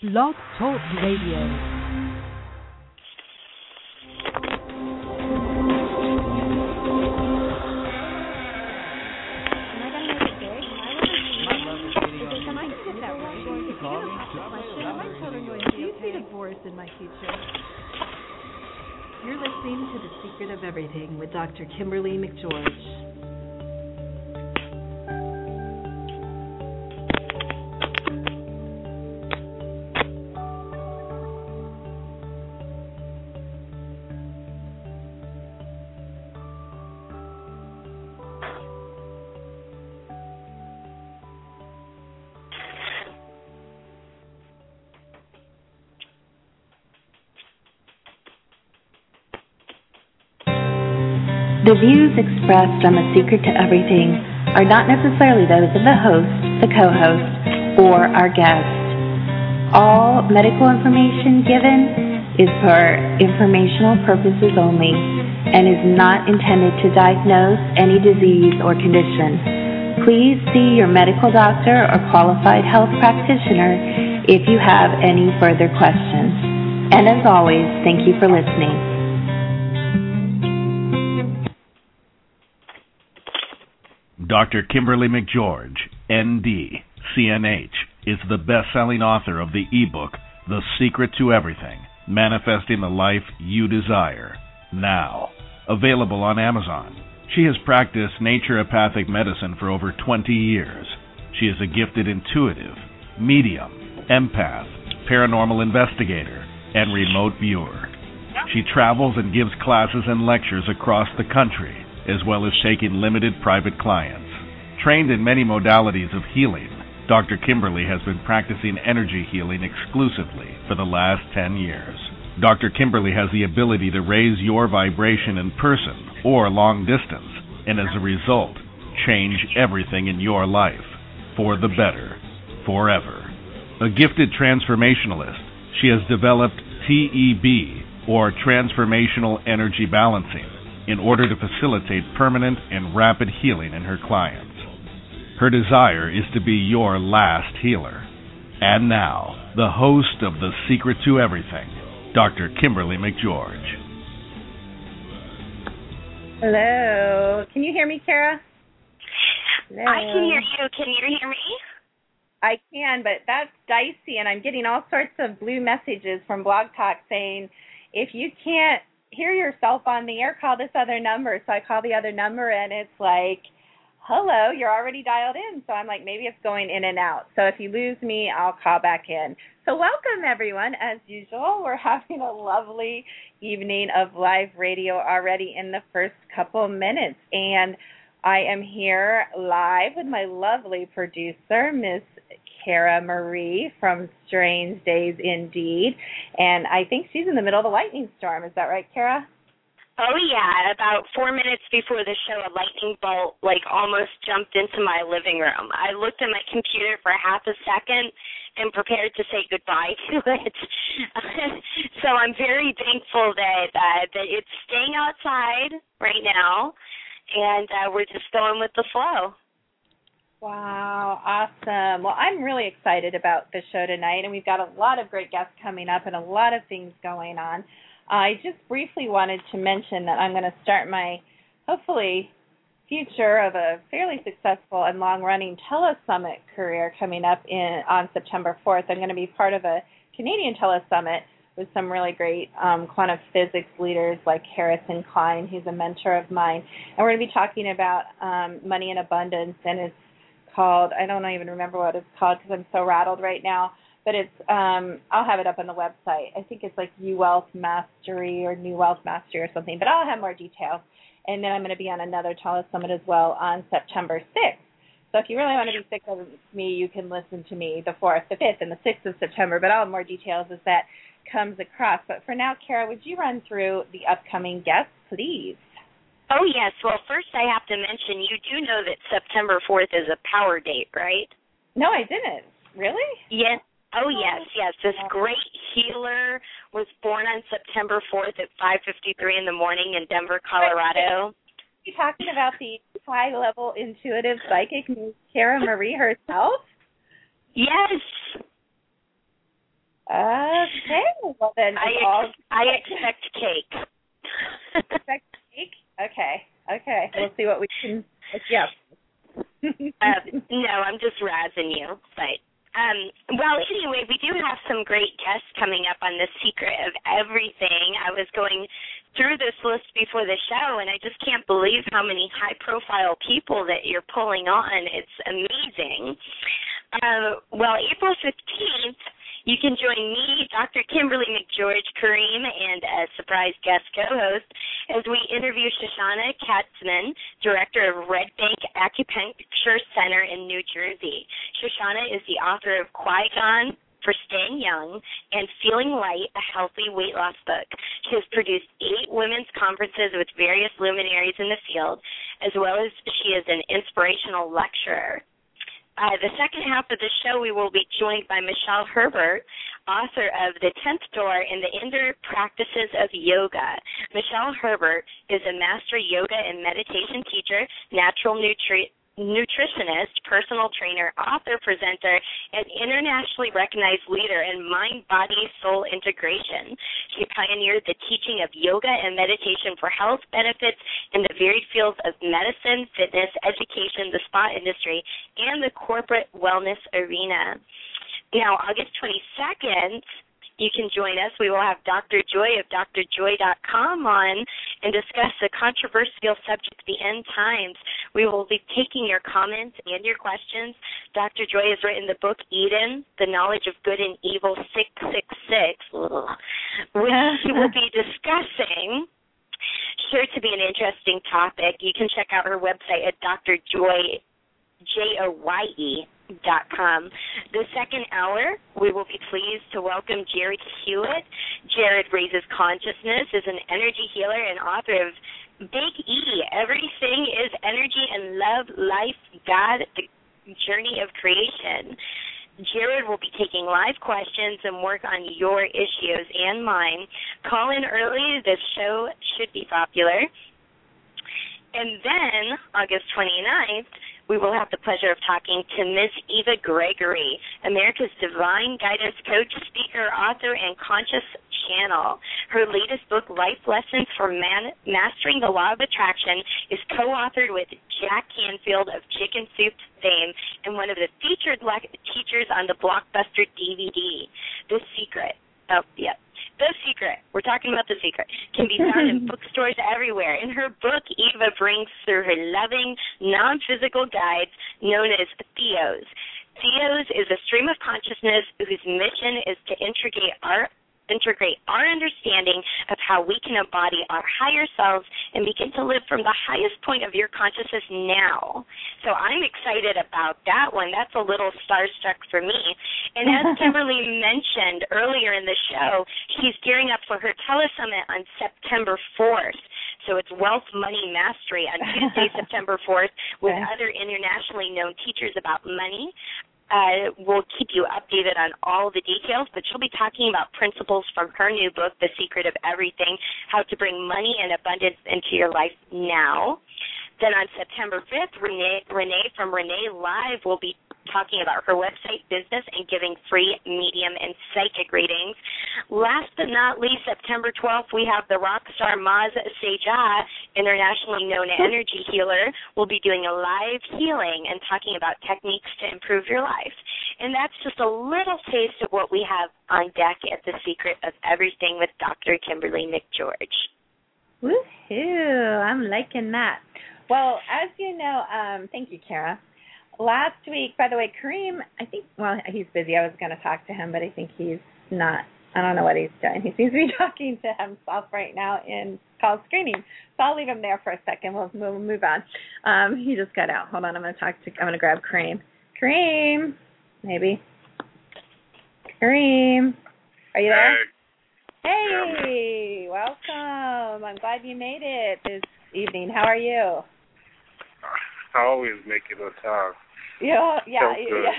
Blog Talk Radio. In my future. You're listening to The Secret of Everything with Dr. Kimberly McGeorge. Views expressed on The Secret to Everything are not necessarily those of the host, the co host, or our guest. All medical information given is for informational purposes only and is not intended to diagnose any disease or condition. Please see your medical doctor or qualified health practitioner if you have any further questions. And as always, thank you for listening. Dr. Kimberly McGeorge, ND, CNH, is the best selling author of the ebook, The Secret to Everything Manifesting the Life You Desire. Now, available on Amazon. She has practiced naturopathic medicine for over 20 years. She is a gifted intuitive, medium, empath, paranormal investigator, and remote viewer. She travels and gives classes and lectures across the country as well as taking limited private clients. Trained in many modalities of healing, Dr. Kimberly has been practicing energy healing exclusively for the last 10 years. Dr. Kimberly has the ability to raise your vibration in person or long distance, and as a result, change everything in your life for the better, forever. A gifted transformationalist, she has developed TEB, or Transformational Energy Balancing in order to facilitate permanent and rapid healing in her clients. Her desire is to be your last healer. And now, the host of The Secret to Everything, Dr. Kimberly McGeorge. Hello. Can you hear me, Kara? Hello. I can hear you. Can you hear me? I can, but that's dicey, and I'm getting all sorts of blue messages from Blog Talk saying if you can't hear yourself on the air, call this other number. So I call the other number and it's like, hello, you're already dialed in. So I'm like, maybe it's going in and out. So if you lose me, I'll call back in. So welcome everyone. As usual, we're having a lovely evening of live radio already in the first couple minutes. And I am here live with my lovely producer, Miss Kara Marie from Strange Days Indeed. And I think she's in the middle of a lightning storm. Is that right, Kara? Oh yeah, about four minutes before the show, a lightning bolt like almost jumped into my living room. I looked at my computer for half a second and prepared to say goodbye to it. so I'm very thankful that uh, that it's staying outside right now, and uh, we're just going with the flow. Wow, awesome. Well, I'm really excited about the show tonight, and we've got a lot of great guests coming up and a lot of things going on. I just briefly wanted to mention that I'm going to start my hopefully future of a fairly successful and long-running telesummit career coming up in on September 4th. I'm going to be part of a Canadian telesummit with some really great um, quantum physics leaders like Harrison Klein, who's a mentor of mine, and we're going to be talking about um, money and abundance and it's called. I don't even remember what it's called because I'm so rattled right now. But it's um I'll have it up on the website. I think it's like U Wealth Mastery or New Wealth Mastery or something. But I'll have more details. And then I'm going to be on another telesummit as well on September 6th. So if you really want to be sick of me, you can listen to me the 4th, the 5th, and the 6th of September. But I'll have more details as that comes across. But for now, Kara, would you run through the upcoming guests, please? Oh yes. Well, first I have to mention you do know that September 4th is a power date, right? No, I didn't. Really? Yes. Oh yes, yes. This great healer was born on September 4th at 5:53 in the morning in Denver, Colorado. You talking about the high level intuitive psychic Kara Marie herself? Yes. Okay. Well, then I it's all I expect cake. expect cake. Okay, okay. We'll see what we can. Yep. uh, no, I'm just razzing you, but um, well, anyway, we do have some great guests coming up on the secret of everything. I was going through this list before the show, and I just can't believe how many high-profile people that you're pulling on. It's amazing. Uh, well, April 15th, you can join me, Dr. Kimberly McGeorge Kareem, and a surprise guest co-host as we interview Shoshana Katzman, director of Red Bank Acupuncture Center in New Jersey. Shoshana is the author of Qigong for Staying Young and Feeling Light, a healthy weight loss book. She has produced eight women's conferences with various luminaries in the field, as well as she is an inspirational lecturer. Uh, the second half of the show, we will be joined by Michelle Herbert, author of The Tenth Door in the Inner Practices of Yoga. Michelle Herbert is a master yoga and meditation teacher, natural nutri- nutritionist, personal trainer, author, presenter, and internationally recognized leader in mind body soul integration. She pioneered the teaching of yoga and meditation for health benefits in the varied fields of medicine, fitness, education, the spa industry, and the corporate wellness arena. Now, August 22nd, you can join us. We will have Dr. Joy of drjoy.com on and discuss the controversial subject, the end times. We will be taking your comments and your questions. Dr. Joy has written the book Eden, The Knowledge of Good and Evil 666, which she will be discussing. Sure to be an interesting topic. You can check out her website at drjoy, J-O-Y-E com. The second hour, we will be pleased to welcome Jared Hewitt. Jared raises consciousness, is an energy healer and author of Big E. Everything is energy and love, life, God, the journey of creation. Jared will be taking live questions and work on your issues and mine. Call in early. This show should be popular. And then, August 29th, we will have the pleasure of talking to Ms. Eva Gregory, America's Divine Guidance Coach, speaker, author, and conscious channel. Her latest book, Life Lessons for Man- Mastering the Law of Attraction, is co-authored with Jack Canfield of Chicken Soup fame and one of the featured le- teachers on the Blockbuster DVD. The Secret. Oh, yeah. The Secret, we're talking about The Secret, can be found in bookstores everywhere. In her book, Eva brings through her loving, non physical guides known as Theos. Theos is a stream of consciousness whose mission is to integrate our integrate our understanding of how we can embody our higher selves and begin to live from the highest point of your consciousness now. So I'm excited about that one. That's a little starstruck for me. And as Kimberly mentioned earlier in the show, she's gearing up for her telesummit on September 4th. So it's Wealth Money Mastery on Tuesday, September 4th, with Okay. other internationally known teachers about money. Uh, we'll keep you updated on all the details, but she'll be talking about principles from her new book, The Secret of Everything How to Bring Money and Abundance into Your Life Now. Then on September 5th, Renee, Renee from Renee Live will be talking about her website business and giving free medium and psychic readings. Last but not least, September 12th, we have the rock star Maz Seja, internationally known energy healer, will be doing a live healing and talking about techniques to improve your life. And that's just a little taste of what we have on deck at The Secret of Everything with Dr. Kimberly McGeorge. Woohoo! I'm liking that. Well, as you know, um, thank you, Kara. Last week, by the way, Kareem, I think, well, he's busy. I was going to talk to him, but I think he's not. I don't know what he's doing. He seems to be talking to himself right now in call screening. So I'll leave him there for a second. We'll, we'll move on. Um, he just got out. Hold on. I'm going to talk to. I'm going to grab Kareem. Kareem, maybe. Kareem, are you there? Hey, welcome. I'm glad you made it this evening. How are you? I always make it on time. Yeah, yeah, So yeah.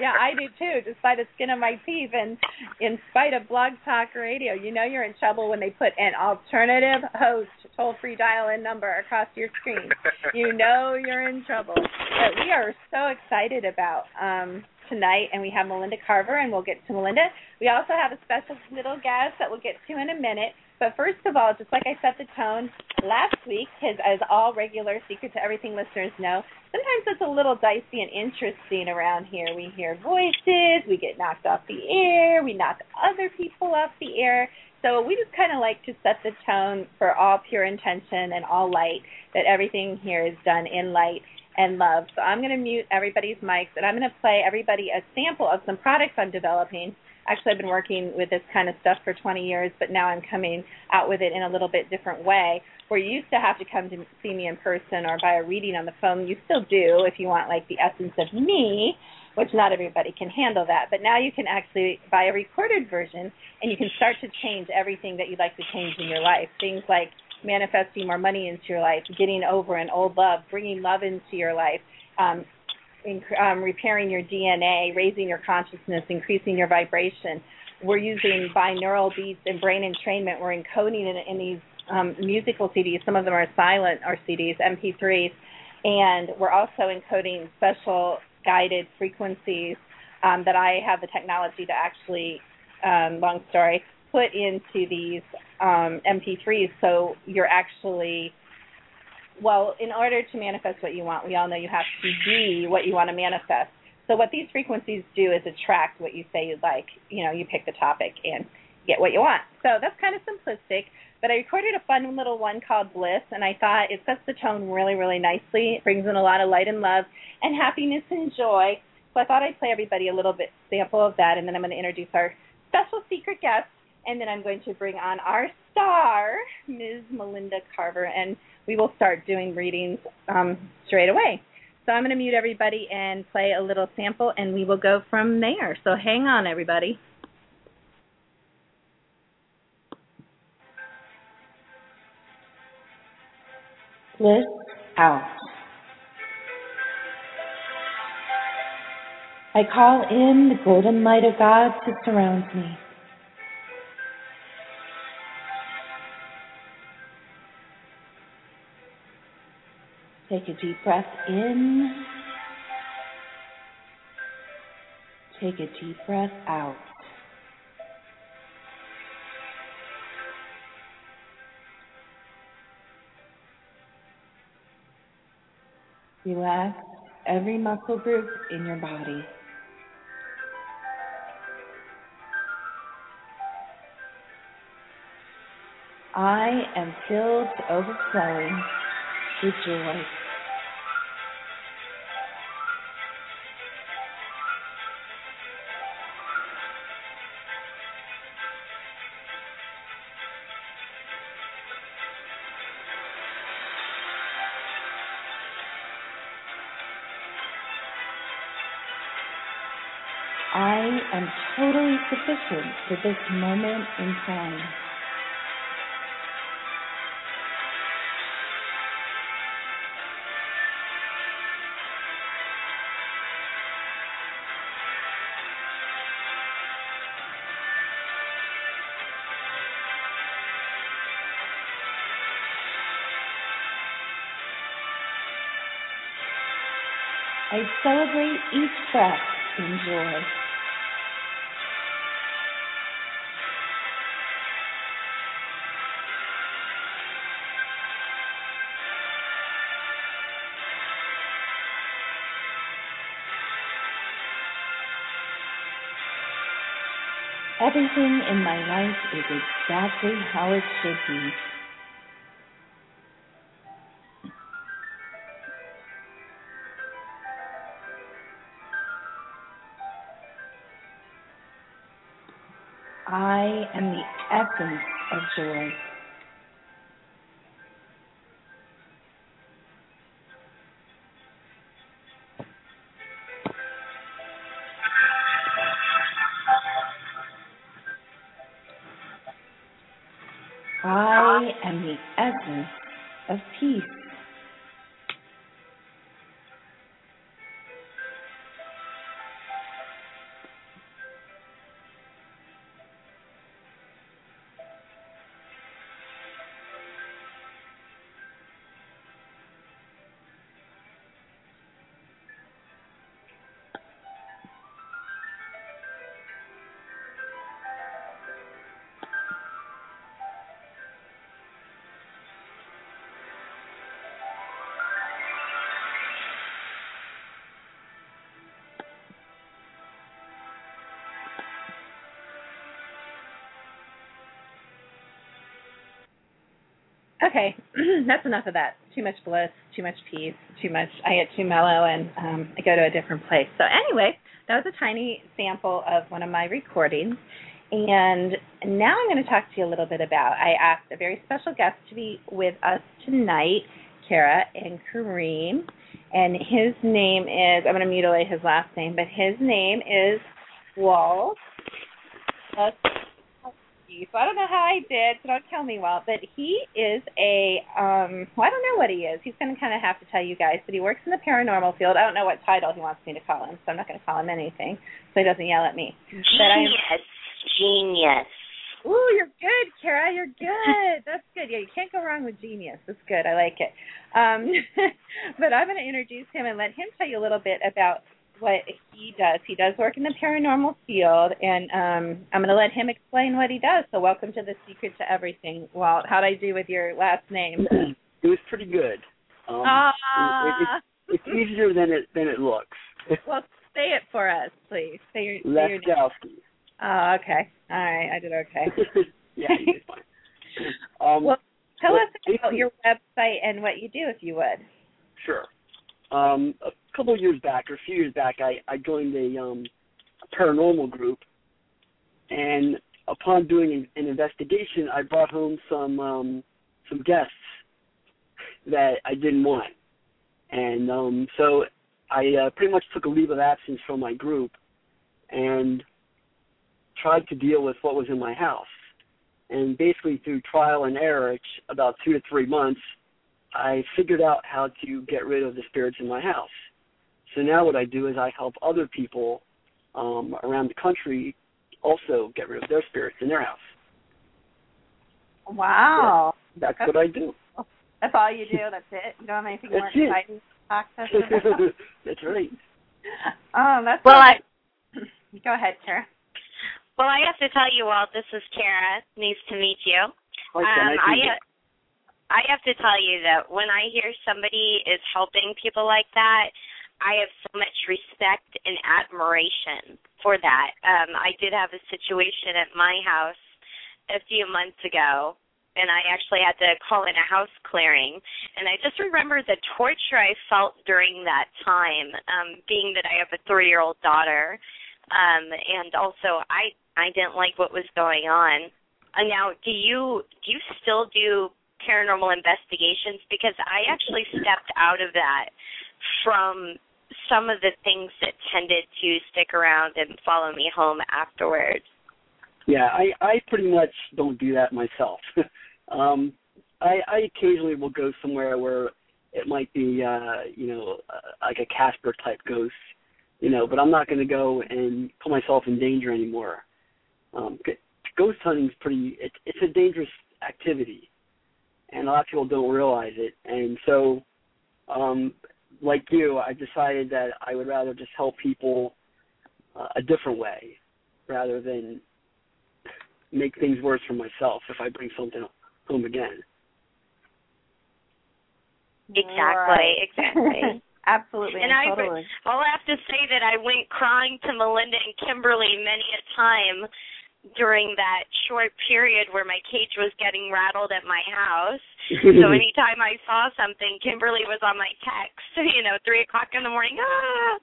yeah, I do too, just by the skin of my teeth and in spite of Blog Talk Radio. You know you're in trouble when they put an alternative host toll free dial in number across your screen. You know you're in trouble. But we are so excited about um tonight, and we have Melinda Carver, and we'll get to Melinda. We also have a special little guest that we'll get to in a minute. But first of all, just like I set the tone last week, because as all regular Secret to Everything listeners know, sometimes it's a little dicey and interesting around here. We hear voices, we get knocked off the air, we knock other people off the air. So we just kind of like to set the tone for all pure intention and all light, that everything here is done in light and love. So I'm going to mute everybody's mics, and I'm going to play everybody a sample of some products I'm developing actually I've been working with this kind of stuff for 20 years, but now I'm coming out with it in a little bit different way. Where you used to have to come to see me in person or buy a reading on the phone, you still do if you want like the essence of me, which not everybody can handle that. But now you can actually buy a recorded version and you can start to change everything that you'd like to change in your life. Things like manifesting more money into your life, getting over an old love, bringing love into your life, um, um, repairing your DNA, raising your consciousness, increasing your vibration. We're using binaural beats and brain entrainment. We're encoding in, in these um, musical CDs. Some of them are silent or CDs, MP3s, and we're also encoding special guided frequencies um, that I have the technology to actually, um, long story, put into these um, MP3s. So you're actually well, in order to manifest what you want, we all know you have to be what you want to manifest. So what these frequencies do is attract what you say you'd like. You know, you pick the topic and get what you want. So that's kind of simplistic. But I recorded a fun little one called Bliss, and I thought it sets the tone really, really nicely. It brings in a lot of light and love and happiness and joy. So I thought I'd play everybody a little bit sample of that, and then I'm going to introduce our special secret guest, and then I'm going to bring on our star, Ms. Melinda Carver, and we will start doing readings um, straight away. So I'm going to mute everybody and play a little sample, and we will go from there. So hang on, everybody. Bliss out. I call in the golden light of God to surround me. Take a deep breath in. Take a deep breath out. Relax every muscle group in your body. I am filled to overflowing with joy. I am totally sufficient for this moment in time. Celebrate each breath in joy. Everything in my life is exactly how it should be. Okay, that's enough of that. Too much bliss, too much peace, too much. I get too mellow and um, I go to a different place. So anyway, that was a tiny sample of one of my recordings. And now I'm going to talk to you a little bit about. I asked a very special guest to be with us tonight, Kara and Kareem, and his name is. I'm going to mutilate his last name, but his name is Walt. So I don't know how I did, so don't tell me Walt. But he is a um well, I don't know what he is. He's gonna kinda have to tell you guys, but he works in the paranormal field. I don't know what title he wants me to call him, so I'm not gonna call him anything so he doesn't yell at me. Genius. Genius. Ooh, you're good, Kara. You're good. That's good. Yeah, you can't go wrong with genius. That's good. I like it. Um, but I'm going to introduce him and let him tell you a little bit about what he does. He does work in the paranormal field, and um, I'm going to let him explain what he does. So, welcome to the Secret to Everything, Walt. How'd I do with your last name? It was pretty good. Um, it, it, it's easier than it than it looks. well, say it for us, please. Say your, say your name. Oh, okay. All right, I did okay. yeah, you did fine. Um, Well, Tell us about your website and what you do, if you would. Sure. Um, a couple of years back, or a few years back, I, I joined a, um, paranormal group, and upon doing an, investigation, I brought home some um, some guests that I didn't want, and um, so I uh, pretty much took a leave of absence from my group, and tried to deal with what was in my house. And basically, through trial and error, about two to three months, I figured out how to get rid of the spirits in my house. So now what I do is I help other people um, around the country also get rid of their spirits in their house. Wow. That's what I do. That's all you do. That's it. You don't have anything more That's it. to talk to? That's right. Oh, that's Well, I Go ahead, Kara. well, I have to tell you all. This is Kara. Nice to meet you. Like Um, that, I can- I have to tell you that when I hear somebody is helping people like that, I have so much respect and admiration for that. Um, I did have a situation at my house a few months ago, and I actually had to call in a house clearing. And I just remember the torture I felt during that time, um, being that I have a three-year-old daughter, um, and also I I didn't like what was going on. Uh, now, do you do you still do paranormal investigations? Because I actually stepped out of that from some of the things that tended to stick around and follow me home afterwards. Yeah, I I pretty much don't do that myself. um, I I occasionally will go somewhere where it might be uh, you know uh, like a Casper type ghost, you know, but I'm not going to go and put myself in danger anymore. Um, ghost hunting is pretty it, it's a dangerous activity, and a lot of people don't realize it, and so um, like you, I decided that I would rather just help people uh, a different way rather than make things worse for myself if I bring something home again. Exactly, Right. exactly. Absolutely. And I- totally. I'll have to say that I went crying to Melinda and Kimberly many a time during that short period where my cage was getting rattled at my house. so anytime I saw something, Kimberly was on my text, you know, three o'clock in the morning. Ah,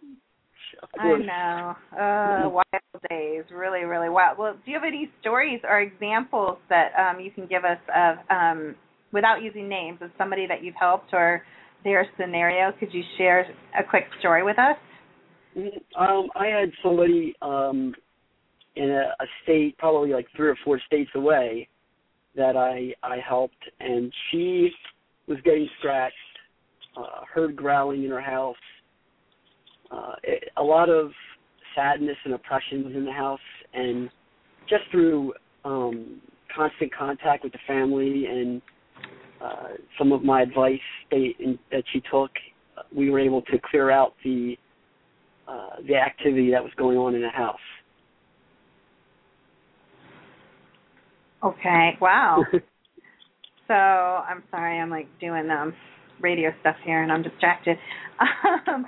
I know. Uh, wild days. Really, really wild. Well, do you have any stories or examples that um, you can give us of, um, without using names, of somebody that you've helped or their scenario? Could you share a quick story with us? Um, I had somebody um, in a, a state, probably like three or four states away, that I I helped, and she was getting scratched, uh, heard growling in her house. Uh, it, a lot of sadness and oppression was in the house, and just through um, constant contact with the family and uh, some of my advice they, in, that she took, we were able to clear out the uh, the activity that was going on in the house. Okay. Wow. so I'm sorry, I'm like doing um radio stuff here and I'm distracted. Um,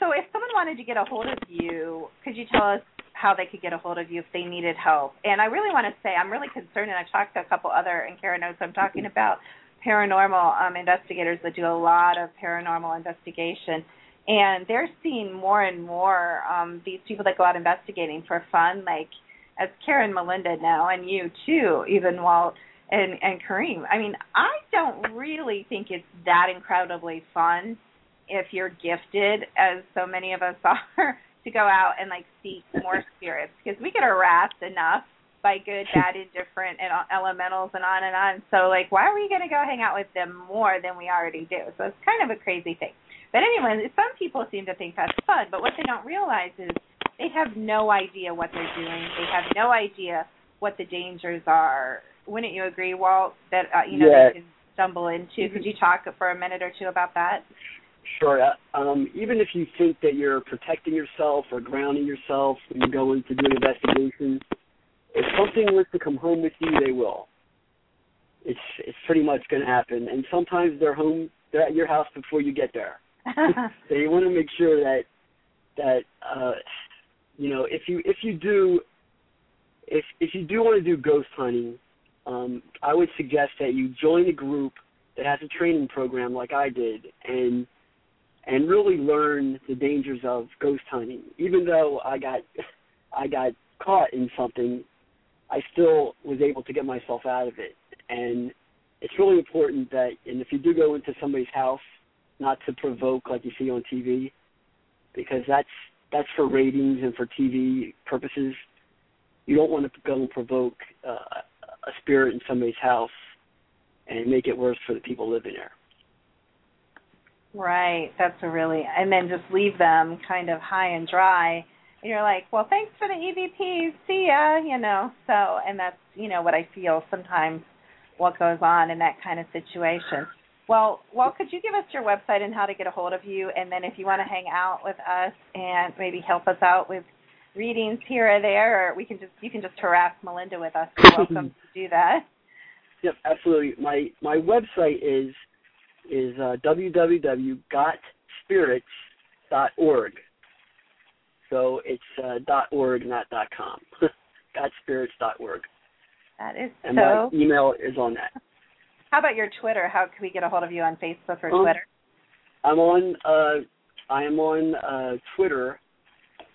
so if someone wanted to get a hold of you, could you tell us how they could get a hold of you if they needed help? And I really want to say I'm really concerned, and I've talked to a couple other, and Kara knows I'm talking about. paranormal um, investigators that do a lot of paranormal investigation, and they're seeing more and more um, these people that go out investigating for fun, like as Karen Melinda now, and you too, even Walt and and Kareem. I mean, I don't really think it's that incredibly fun if you're gifted, as so many of us are, to go out and like seek more spirits because we get harassed enough by good, bad, indifferent, and elementals and on and on. So like, why are we going to go hang out with them more than we already do? So it's kind of a crazy thing. But anyway, some people seem to think that's fun, but what they don't realize is they have no idea what they're doing. They have no idea what the dangers are. Wouldn't you agree, Walt? That uh, you know yeah. they can stumble into. Could you talk for a minute or two about that? Sure. Uh, um, even if you think that you're protecting yourself or grounding yourself when you go in to do an investigation, if something was to come home with you, they will. It's it's pretty much going to happen, and sometimes they're home. They're at your house before you get there. so you want to make sure that that uh, you know if you if you do if if you do want to do ghost hunting, um, I would suggest that you join a group that has a training program like I did, and and really learn the dangers of ghost hunting. Even though I got I got caught in something, I still was able to get myself out of it. And it's really important that and if you do go into somebody's house, not to provoke like you see on TV, because that's that's for ratings and for TV purposes. You don't want to go and provoke uh, a spirit in somebody's house and make it worse for the people living there. Right. That's a really and then just leave them kind of high and dry. And you're like, Well, thanks for the EVPs, see ya, you know. So and that's, you know, what I feel sometimes what goes on in that kind of situation. Well, well, could you give us your website and how to get a hold of you and then if you want to hang out with us and maybe help us out with readings here or there or we can just you can just harass Melinda with us. You're welcome to do that. Yep, absolutely. My my website is is uh, www.gotspirits.org. So it's uh, .org, not .com. Gotspirits.org. That is and so. And my email is on that. How about your Twitter? How can we get a hold of you on Facebook or um, Twitter? I'm on. Uh, I am on uh, Twitter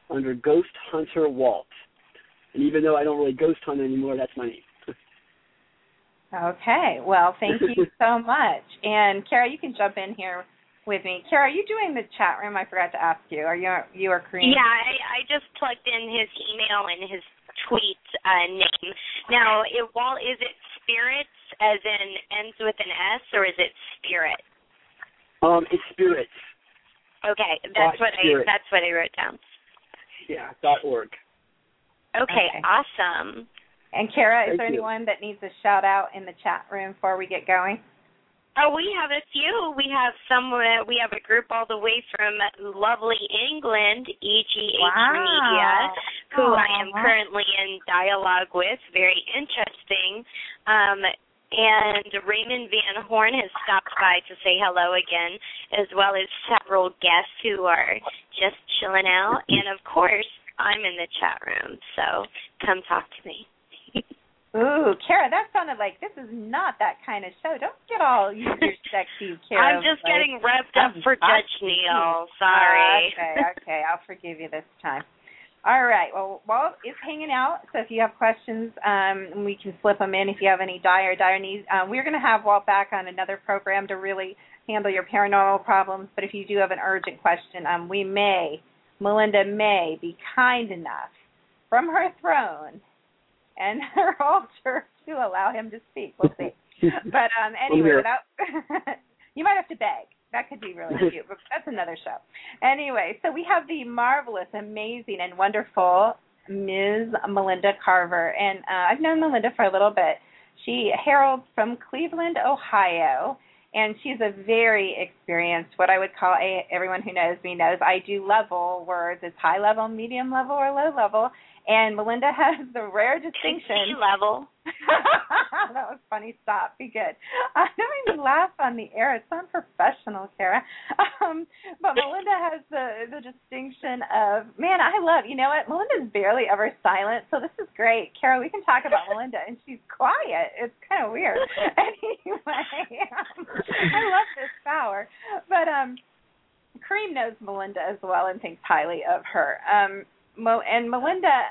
under Ghost Hunter Walt. And even though I don't really ghost hunt anymore, that's my name. Okay. Well, thank you so much. And Kara, you can jump in here with me. Kara, are you doing the chat room? I forgot to ask you. Are you you are Kareem? Yeah, I, I just plugged in his email and his tweet uh, name. Now, it, Walt, is it spirits as in ends with an S or is it spirit? Um, it's spirits. Okay, that's Dot what spirit. I that's what I wrote down. Yeah. Dot org. Okay, Okay. awesome. And Kara, is Thank there you. anyone that needs a shout out in the chat room before we get going? Oh, we have a few. We have some. uh, We have a group all the way from lovely England, EGH Wow. Media, who I am Aw. currently in dialogue with. Very interesting. Um, and Raymond Van Horn has stopped by to say hello again, as well as several guests who are just chilling out. And of course, I'm in the chat room, so come talk to me. Ooh, Kara, that sounded like this is not that kind of show. Don't get all use your sexy Kara. I'm just getting revved up for Judge Neil. Sorry. okay, okay, I'll forgive you this time. All right. Well, Walt is hanging out, so if you have questions, um, we can slip them in. If you have any dire, dire needs, um, we're going to have Walt back on another program to really handle your paranormal problems. But if you do have an urgent question, um, we may, Melinda may be kind enough from her throne and her altar to allow him to speak. We'll see. But um, anyway, without you might have to beg. That could be really cute, but that's another show. Anyway, so we have the marvelous, amazing, and wonderful Ms. Melinda Carver, and uh, I've known Melinda for a little bit. She hails from Cleveland, Ohio, and she's a very experienced, what I would call a. Everyone who knows me knows I do level words. It's high level, medium level, or low level. And Melinda has the rare Sea distinction level. that was funny. Stop. Be good. I don't even laugh on the air. It's unprofessional, Kara. Um, but Melinda has the the distinction of man. I love. You know what? Melinda's barely ever silent, so this is great. Kara, we can talk about Melinda, and she's quiet. It's kind of weird. anyway, um, I love this power. But um, Kareem knows Melinda as well and thinks highly of her. Um, Mo and Melinda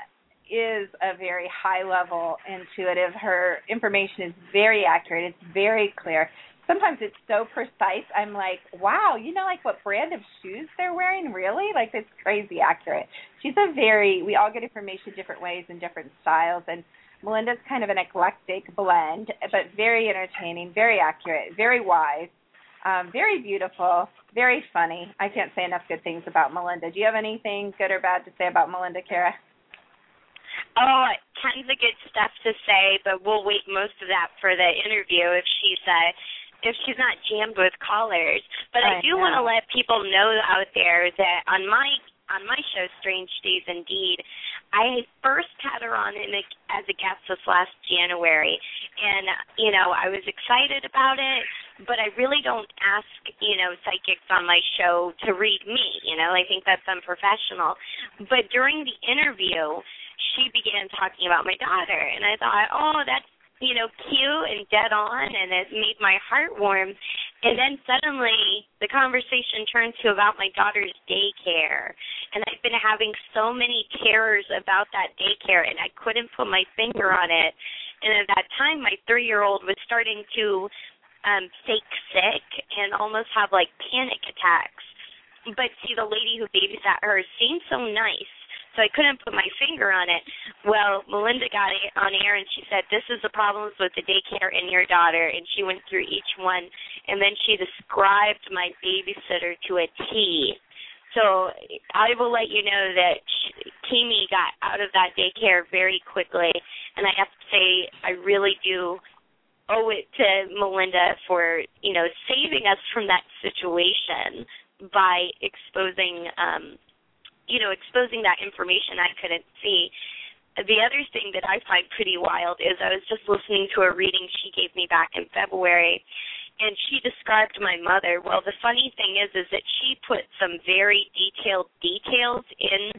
is a very high level intuitive. Her information is very accurate. It's very clear. Sometimes it's so precise. I'm like, wow, you know, like what brand of shoes they're wearing? Really? Like it's crazy accurate. She's a very. We all get information different ways and different styles, and Melinda's kind of an eclectic blend, but very entertaining, very accurate, very wise, um, very beautiful, very funny. I can't say enough good things about Melinda. Do you have anything good or bad to say about Melinda, Kara? Oh, tons of good stuff to say, but we'll wait most of that for the interview if she's uh if she's not jammed with callers. But I, I do want to let people know out there that on my on my show, Strange Days Indeed, I first had her on in a, as a guest this last January, and you know I was excited about it, but I really don't ask you know psychics on my show to read me. You know I think that's unprofessional. But during the interview, she began talking about my daughter, and I thought, oh, that's you know cute and dead on, and it made my heart warm. And then suddenly the conversation turned to about my daughter's daycare, and I've been having so many terrors about that daycare, and I couldn't put my finger on it. And at that time, my three-year-old was starting to um fake sick and almost have like panic attacks. But see, the lady who babysat her seemed so nice so I couldn't put my finger on it. Well, Melinda got it on air and she said, "This is the problems with the daycare and your daughter," and she went through each one, and then she described my babysitter to a T. So I will let you know that Kimi got out of that daycare very quickly, and I have to say I really do owe it to Melinda for you know saving us from that situation by exposing um you know, exposing that information I couldn't see. The other thing that I find pretty wild is I was just listening to a reading she gave me back in February and she described my mother. Well, the funny thing is is that she put some very detailed details in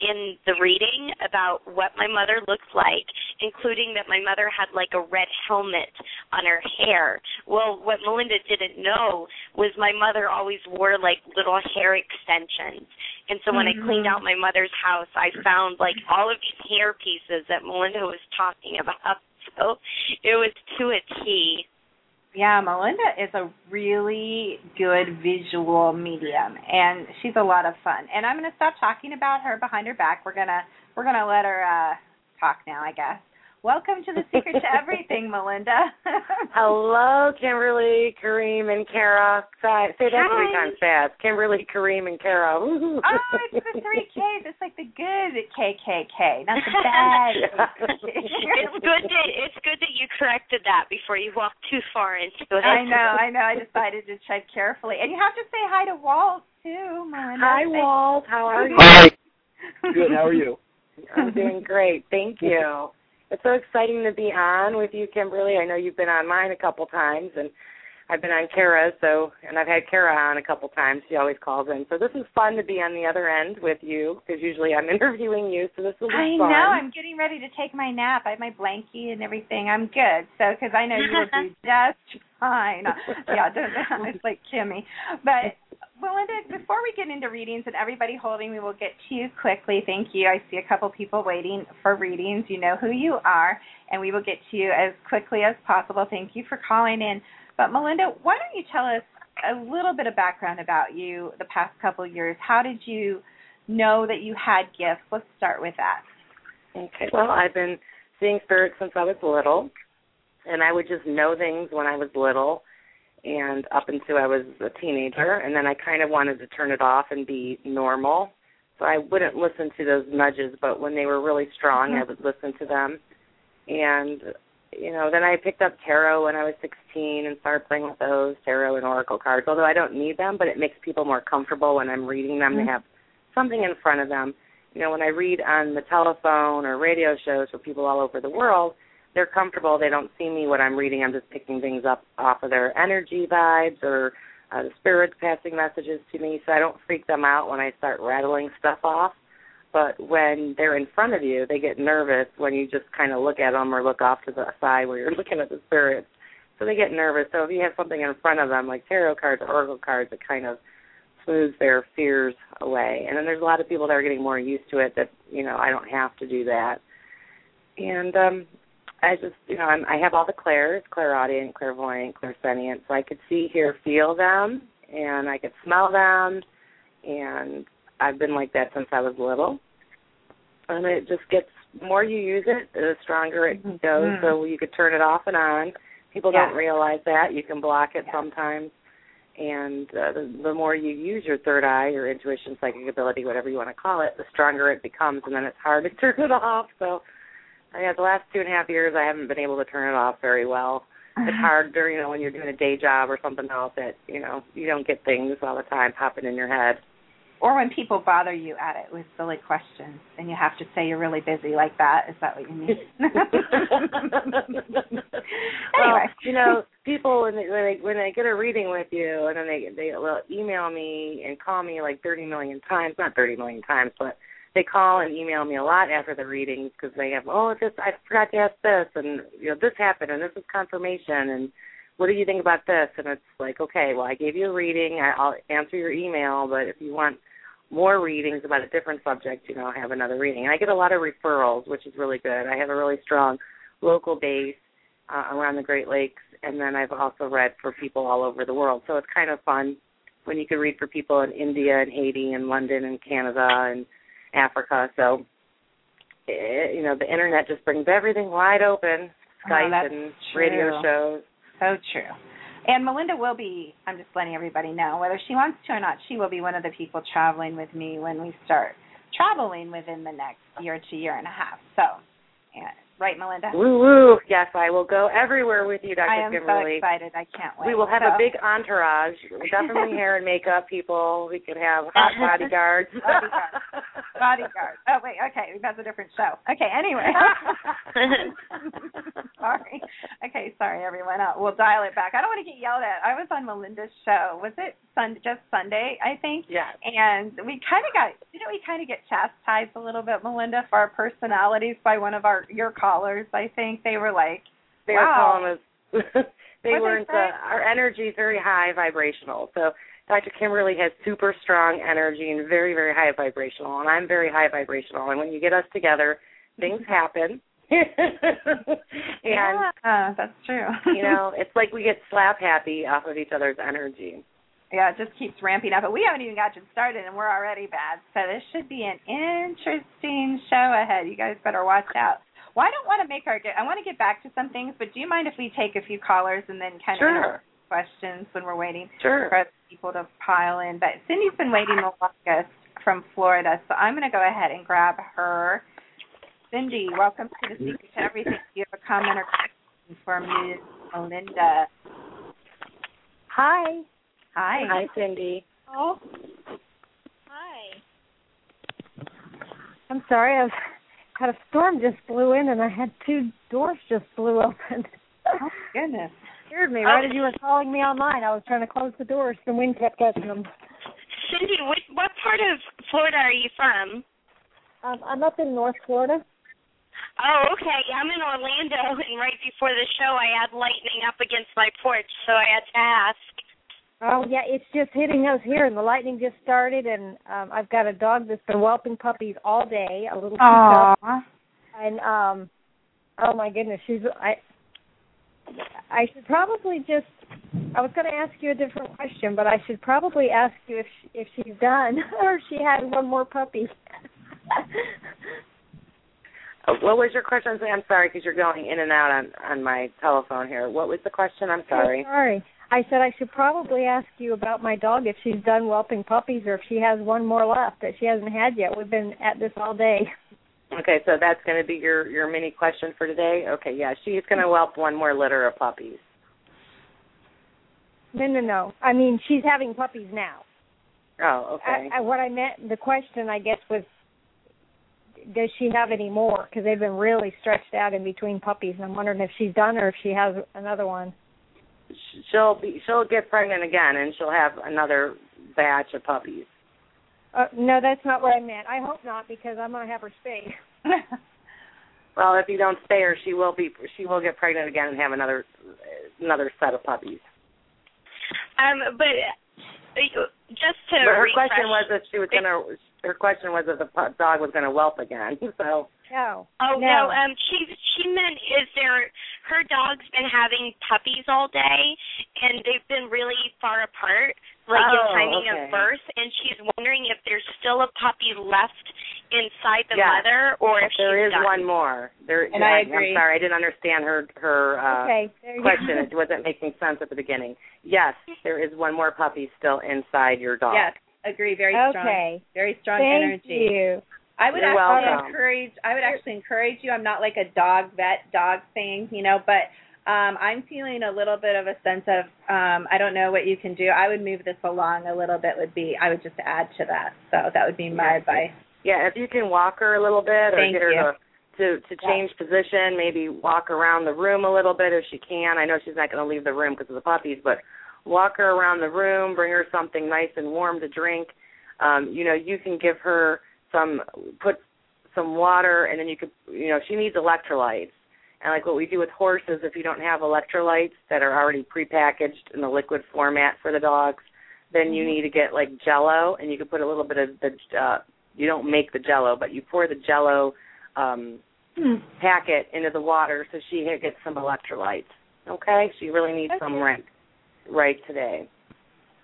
in the reading about what my mother looks like, including that my mother had like a red helmet on her hair. Well, what Melinda didn't know was my mother always wore like little hair extensions. And so when mm-hmm. I cleaned out my mother's house, I found like all of these hair pieces that Melinda was talking about. So it was to a T. Yeah, Melinda is a really good visual medium and she's a lot of fun. And I'm going to stop talking about her behind her back. We're going to we're going to let her uh talk now, I guess. Welcome to the Secret to Everything, Melinda. Hello, Kimberly, Kareem, and Kara. Say, say that three times fast. Kimberly, Kareem, and Kara. oh, it's the three Ks. It's like the good KKK, not the bad. it's good that it's good that you corrected that before you walked too far into it. I know, I know. I decided to tread carefully, and you have to say hi to Walt too, Melinda. Hi, Walt. How are you? Hi. Good. How are you? I'm doing great. Thank you it's so exciting to be on with you, Kimberly. I know you've been on mine a couple times, and I've been on Kara, so and I've had Kara on a couple times. She always calls in, so this is fun to be on the other end with you because usually I'm interviewing you, so this will be I fun. I know. I'm getting ready to take my nap. I have my blankie and everything. I'm good. So because I know you will do just fine. yeah, don't, it's like Kimmy, but Melinda, before we get into readings and everybody holding, we will get to you quickly. Thank you. I see a couple people waiting for readings. You know who you are, and we will get to you as quickly as possible. Thank you for calling in. But Melinda, why don't you tell us a little bit of background about you the past couple of years? How did you know that you had gifts? Let's start with that. Okay. Well, I've been seeing spirits since I was little, and I would just know things when I was little and up until I was a teenager, and then I kind of wanted to turn it off and be normal. So I wouldn't listen to those nudges, but when they were really strong, mm-hmm. I would listen to them. And you know, then I picked up tarot when I was 16 and started playing with those tarot and oracle cards. Although I don't need them, but it makes people more comfortable when I'm reading them. Mm-hmm. They have something in front of them. You know, when I read on the telephone or radio shows for people all over the world, they're comfortable. They don't see me when I'm reading. I'm just picking things up off of their energy vibes or uh, the spirits passing messages to me. So I don't freak them out when I start rattling stuff off. But when they're in front of you, they get nervous when you just kind of look at them or look off to the side where you're looking at the spirits. So they get nervous. So if you have something in front of them, like tarot cards or oracle cards, it kind of smooths their fears away. And then there's a lot of people that are getting more used to it that you know I don't have to do that. And um I just you know I'm, I have all the clairs, clairaudient, clairvoyant, clairsentient, so I could see, hear, feel them, and I could smell them, and I've been like that since I was little. And it just gets more you use it, the stronger it goes. Mm-hmm. So you could turn it off and on. People yeah. don't realize that you can block it yeah. sometimes and uh, the, the more you use your third eye, your intuition, psychic ability, whatever you want to call it, the stronger it becomes, and then it's hard to turn it off. So, yeah, the last two and a half years, I haven't been able to turn it off very well. It's uh-huh. hard during, you know, when you're doing a day job or something else that you know you don't get things all the time popping in your head or when people bother you at it with silly questions and you have to say you're really busy like that is that what you mean? Anyway. well, you know people when they, when they when they get a reading with you and then they they will email me and call me like 30 million times not 30 million times but they call and email me a lot after the readings because they have oh this I forgot to ask this and you know this happened and this is confirmation and what do you think about this? And it's like, okay, well, I gave you a reading. I, I'll answer your email, but if you want more readings about a different subject, you know, I have another reading. And I get a lot of referrals, which is really good. I have a really strong local base uh, around the Great Lakes, and then I've also read for people all over the world. So it's kind of fun when you can read for people in India and Haiti and London and Canada and Africa. So, it, eh, you know, the internet just brings everything wide open. Oh, Skype oh, and true. radio shows. So true. And Melinda will be, I'm just letting everybody know, whether she wants to or not, she will be one of the people traveling with me when we start traveling within the next year to year and a half. So, yeah, Right, Melinda? Woo woo! Yes, I will go everywhere with you, Dr. I am Kimberly. so excited. I can't wait. We will have so. a big entourage. Definitely hair and makeup people. We could have hot bodyguards. bodyguards. Bodyguards. Oh wait, okay, that's a different show. Okay, anyway. sorry. Okay, sorry everyone. Uh, we'll dial it back. I don't want to get yelled at. I was on Melinda's show. Was it Sun just Sunday? I think. Yeah. And we kind of got, you know, we kind of get chastised a little bit, Melinda, for our personalities by one of our your callers. I think they were like, they wow. were calling us. they what weren't. Uh, our energy is very high vibrational. So Dr. Kimberly has super strong energy and very very high vibrational, and I'm very high vibrational. And when you get us together, things happen. and yeah, that's true. you know, it's like we get slap happy off of each other's energy. Yeah, it just keeps ramping up. But we haven't even gotten started, and we're already bad. So this should be an interesting show ahead. You guys better watch out. Well, I don't want to make our get. I want to get back to some things, but do you mind if we take a few callers and then kind sure. of questions when we're waiting sure. for people to pile in? But Cindy's been waiting the longest from Florida, so I'm going to go ahead and grab her. Cindy, welcome to the Secret to Everything. Do you have a comment or question for Ms. Melinda? Hi. Hi. Hi, Cindy. Oh. Hi. I'm sorry, I've had a storm just blew in and I had two doors just blew open. oh goodness. Scared me right oh. as you were calling me online. I was trying to close the doors. The wind kept catching them. Cindy, what, what part of Florida are you from? Um, I'm up in North Florida. Oh, okay. I'm in Orlando, and right before the show, I had lightning up against my porch, so I had to ask. Oh yeah, it's just hitting us here, and the lightning just started, and um I've got a dog that's been whelping puppies all day, a little Aww. and um, oh my goodness, she's I. I should probably just. I was going to ask you a different question, but I should probably ask you if she, if she's done or if she had one more puppy. Uh, what was your question? I'm sorry because you're going in and out on on my telephone here. What was the question? I'm sorry. Oh, sorry. I said I should probably ask you about my dog if she's done whelping puppies or if she has one more left that she hasn't had yet. We've been at this all day. Okay, so that's going to be your your mini question for today. Okay, yeah, she's going to whelp one more litter of puppies. No, no, no. I mean, she's having puppies now. Oh, okay. I, I, what I meant, the question, I guess, was, does she have any more? Because they've been really stretched out in between puppies, and I'm wondering if she's done or if she has another one. She'll be she'll get pregnant again, and she'll have another batch of puppies. Uh, no, that's not what I meant. I hope not because I'm going to have her spayed. well, if you don't spay her, she will be she will get pregnant again and have another another set of puppies. Um, but uh, just to but her refresh, question was if she was gonna. Her question was if the dog was gonna whelp again. So. No. Oh no. no, um she she meant is there her dog's been having puppies all day and they've been really far apart, like in Oh, timing okay. of birth, and she's wondering if there's still a puppy left inside the Yes. mother or if there she's is done. one more. There, And I I'm agree. sorry, I didn't understand her her uh, okay. Question. It wasn't making sense at the beginning. Yes, there is one more puppy still inside your dog. Yes, agree. Very strong. Okay. Very strong Thank energy. you. I would You're actually welcome. encourage. I would actually encourage you. I'm not like a dog vet dog thing, you know, but um I'm feeling a little bit of a sense of um I don't know what you can do. I would move this along a little bit. Would be I would just add to that. So that would be my Yeah. advice. Yeah, if you can walk her a little bit or Thank get her you. to to, to change position, maybe walk around the room a little bit if she can. I know she's not going to leave the room because of the puppies, but walk her around the room, bring her something nice and warm to drink. Um, you know, you can give her some put some water and then you could you know, she needs electrolytes. And like what we do with horses, if you don't have electrolytes that are already prepackaged in the liquid format for the dogs, then you need to get like jello and you can put a little bit of the uh you don't make the jello, but you pour the jello um packet into the water so she gets some electrolytes. Okay? She really needs some Okay. right right today.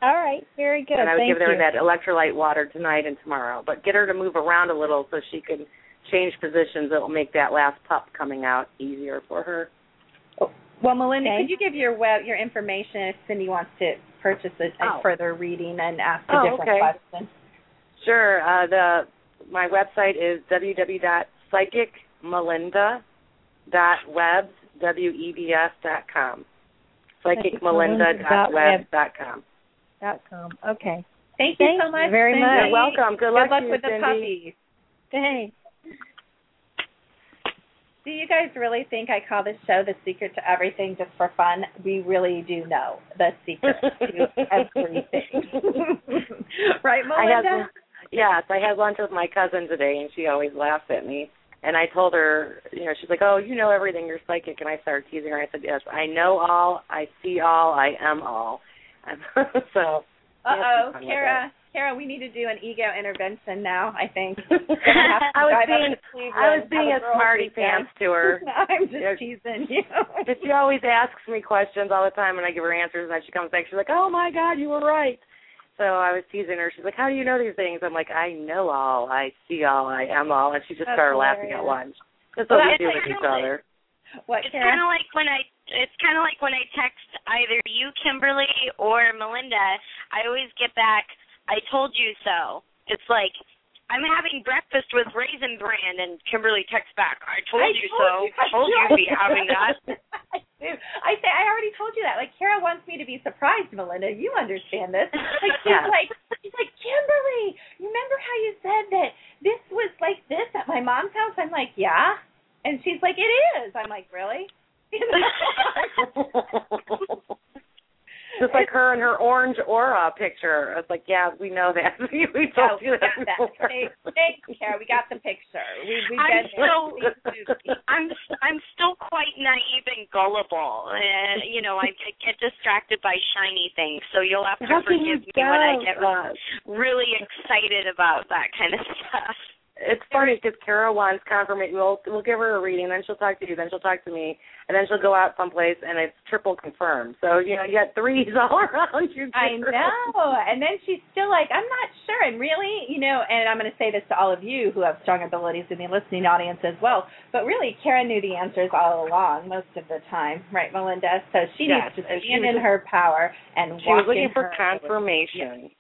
All right. Very good. and I would Thank give her you. that electrolyte water tonight and tomorrow. But get her to move around a little so she can change positions that will make that last pup coming out easier for her. Well, Melinda, Okay. could you give your web your information if Cindy wants to purchase a, a Oh. further reading and ask a Oh, different okay. question? Sure. Uh, the my website is www.psychicmelinda.webs w e b s dot com. Psychicmelinda.webs dot com. Okay. Thank you Thank so you much. very Cindy. much. You're welcome. Good luck, to you, with the Cindy. puppies. Thanks. Do you guys really think I call this show The Secret to Everything just for fun? We really do know the secret to everything. right, Melinda? yes, I had lunch with my cousin today, and she always laughs at me. And I told her, you know, she's like, "Oh, you know everything. You're psychic." And I started teasing her. I said, "Yes, I know all. I see all. I am all." so. Uh oh, Kara. Kara, we need to do an ego intervention now, I think. I was being, I was being a a smarty pants to her. I'm just Yeah. teasing you. But she always asks me questions all the time, and I give her answers. And then she comes back, she's like, "Oh my God, you were right." So I was teasing her. She's like, "How do you know these things?" I'm like, "I know all. I see all. I am all." And she just That's started laughing at hilarious. lunch. That's Well, what we do with each really- other. What, It's kind of like when I it's kind of like when I text either you, Kimberly, or Melinda. I always get back, "I told you so." It's like I'm having breakfast with Raisin Bran, and Kimberly texts back, "I told I you told so. you- I told you know. to be having that." I. I say I already told you that. Like Kara wants me to be surprised, Melinda. You understand this? Like she's Yeah. like she's like Kimberly. Remember how you said that this was like this at my mom's house? I'm like, yeah. And she's like, it is. I'm like, really? Just like her and her orange aura picture. I was like, yeah, we know that. we we told you we got that. Take, before. Thanks, thanks, We got the picture. We we I'm been so- I'm I'm still quite naive and gullible, and you know I, I get distracted by shiny things. So you'll have to How forgive me when I get us? really excited about that kind of stuff. It's funny because Kara wants confirmation. We'll we'll give her a reading, then she'll talk to you, then she'll talk to me, and then she'll go out someplace, and it's triple confirmed. So you know you got threes all around you. I know. And then she's still like, I'm not sure. And really, you know, and I'm going to say this to all of you who have strong abilities in the listening audience as well. But really, Kara knew the answers all along, most of the time, right, Melinda? So she Yes, needs to stand in her power and She was looking in for confirmation.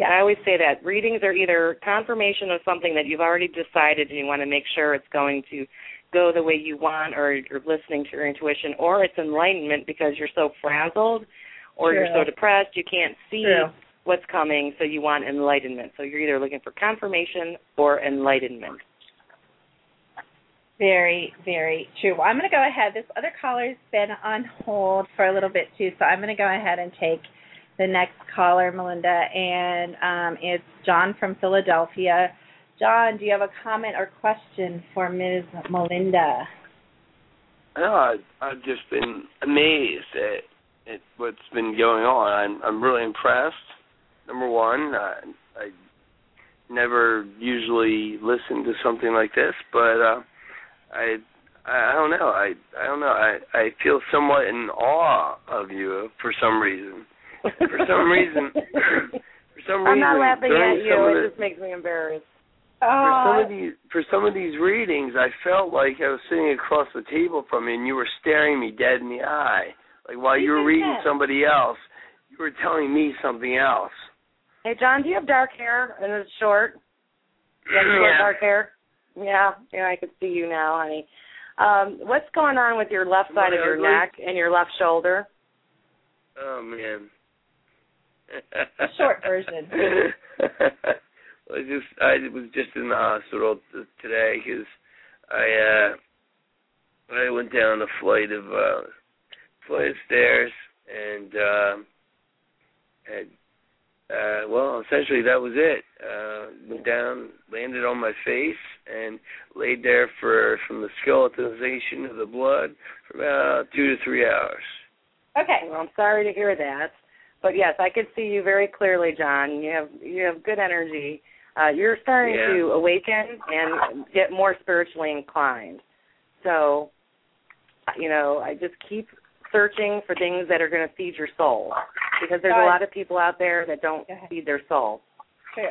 Yeah. I always say that readings are either confirmation of something that you've already decided and you want to make sure it's going to go the way you want or you're listening to your intuition or it's enlightenment because you're so frazzled or you're so depressed you can't see True. what's coming so you want enlightenment. So you're either looking for confirmation or enlightenment. Very, very true. Well, I'm going to go ahead. This other caller's been on hold for a little bit too, so I'm going to go ahead and take the next caller, Melinda, and um, it's John from Philadelphia. John, do you have a comment or question for Ms. Melinda? No, I, I've just been amazed at, at what's been going on. I'm I'm really impressed. Number one, I, I never usually listen to something like this, but uh, I I don't know. I I don't know. I I feel somewhat in awe of you for some reason. For some reason. for some reason, I'm not laughing at you. of the- It just makes me embarrassed. for some Oh, of these for some of these readings, I felt like I was sitting across the table from you, and you were staring me dead in the eye. Like while you were reading somebody else, you were telling me something else. Hey, John, do you have dark hair and it's short? You have short Yeah. dark hair? Yeah, yeah, I could see you now, honey. Um, what's going on with your left side of your ugly? neck and your left shoulder? Oh man. The short version. I just I was just in the hospital t- today because I uh I went down a flight of uh flight of stairs and um had uh well essentially that was it. Uh went down, landed on my face and laid there for from the skeletonization of the blood for about two to three hours. okay. Well, I'm sorry to hear that, but yes, I could see you very clearly, John. You have you have good energy. Uh, you're starting Yeah. to awaken and get more spiritually inclined. So, you know, I just keep searching for things that are going to feed your soul, because there's Got a lot of people out there that don't Go feed their soul. True.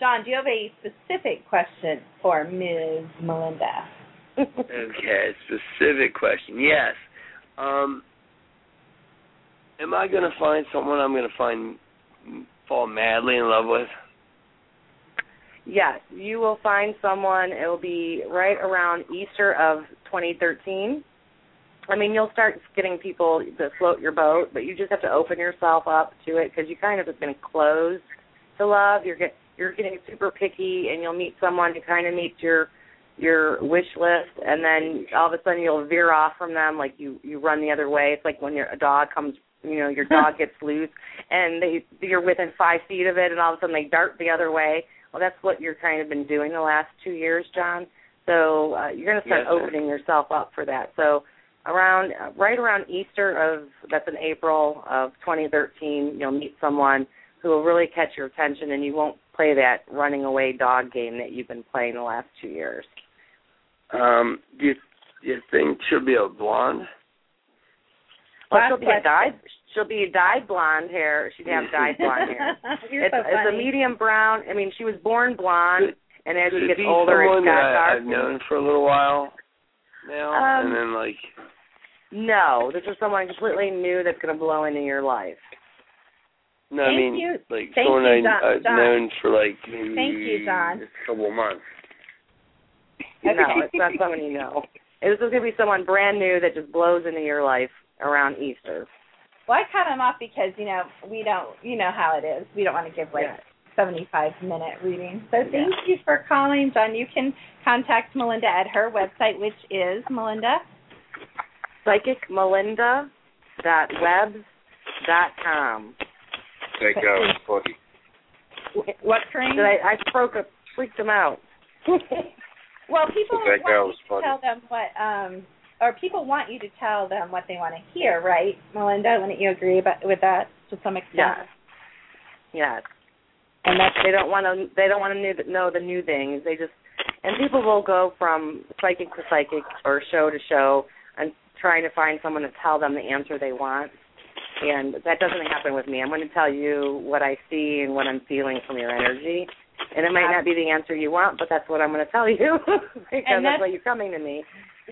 John, do you have a specific question for Ms. Melinda? Okay, specific question. Yes. Um am I going to find someone I'm going to find fall madly in love with? Yes, you will find someone. It will be right around Easter of 2013. I mean, you'll start getting people to float your boat, but you just have to open yourself up to it because you kind of have been closed to love. You're get you're getting super picky, and you'll meet someone who kind of meets your your wish list, and then all of a sudden you'll veer off from them, like you you run the other way. It's like when your a dog comes, you know, your dog gets loose, and they you're within five feet of it, and all of a sudden they dart the other way. Well, that's what you're kind of been doing the last two years, John. So uh, you're going to start Yes, opening yourself up for that. So around uh, right around Easter of that's in April of 2013, you'll meet someone who will really catch your attention, and you won't play that running away dog game that you've been playing the last two years. Um do you, do you think she'll be a blonde? Well, she'll be a question. dyed she'll be a dyed blonde hair. She'd have dyed blonde hair. You're it's, so it's a medium brown. I mean, she was born blonde, and as Could she gets be older, someone it got that I, dark. I've known for a little while now, Um, and then like No, this is someone completely new that's going to blow into your life. no, I mean you. like Thank someone you, I, John- I've John. known for like maybe Thank you, John. a couple of months. No, it's not someone you know. This is going to be someone brand new that just blows into your life around Easter. Well, I cut them off because you know we don't, you know how it is. We don't want to give like Yeah. 75 minute readings. So thank you for calling, John. You can contact Melinda at her website, which is Melinda. Psychicmelinda.webs.com. That guy was funny. What Kareem? Did I, I broke a, freaked them out. well, people That guy want was you to tell them what, um, or people want you to tell them what they want to hear, right, Melinda? Wouldn't you agree about, with that to some extent? Yes. Yes. And that's They don't want to. They don't want to know the new things. They just and people will go from psychic to psychic or show to show and trying to find someone to tell them the answer they want. And that doesn't happen with me. I'm going to tell you what I see and what I'm feeling from your energy. And it might not be the answer you want, but that's what I'm going to tell you because that's that's- why you're coming to me.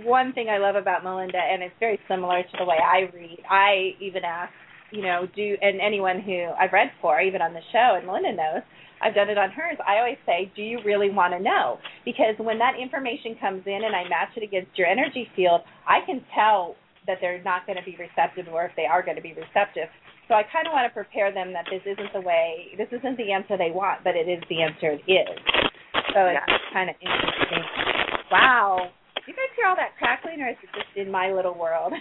One thing I love about Melinda, and it's very similar to the way I read. I even ask, you know, do and anyone who I've read for, even on the show, and Melinda knows, I've done it on hers. I always say, do you really want to know? Because when that information comes in and I match it against your energy field, I can tell that they're not going to be receptive, or if they are going to be receptive. So I kind of want to prepare them that this isn't the way, this isn't the answer they want, but it is the answer it is. So it's Yeah. kind of interesting. Wow. You guys hear all that crackling, or is it just in my little world?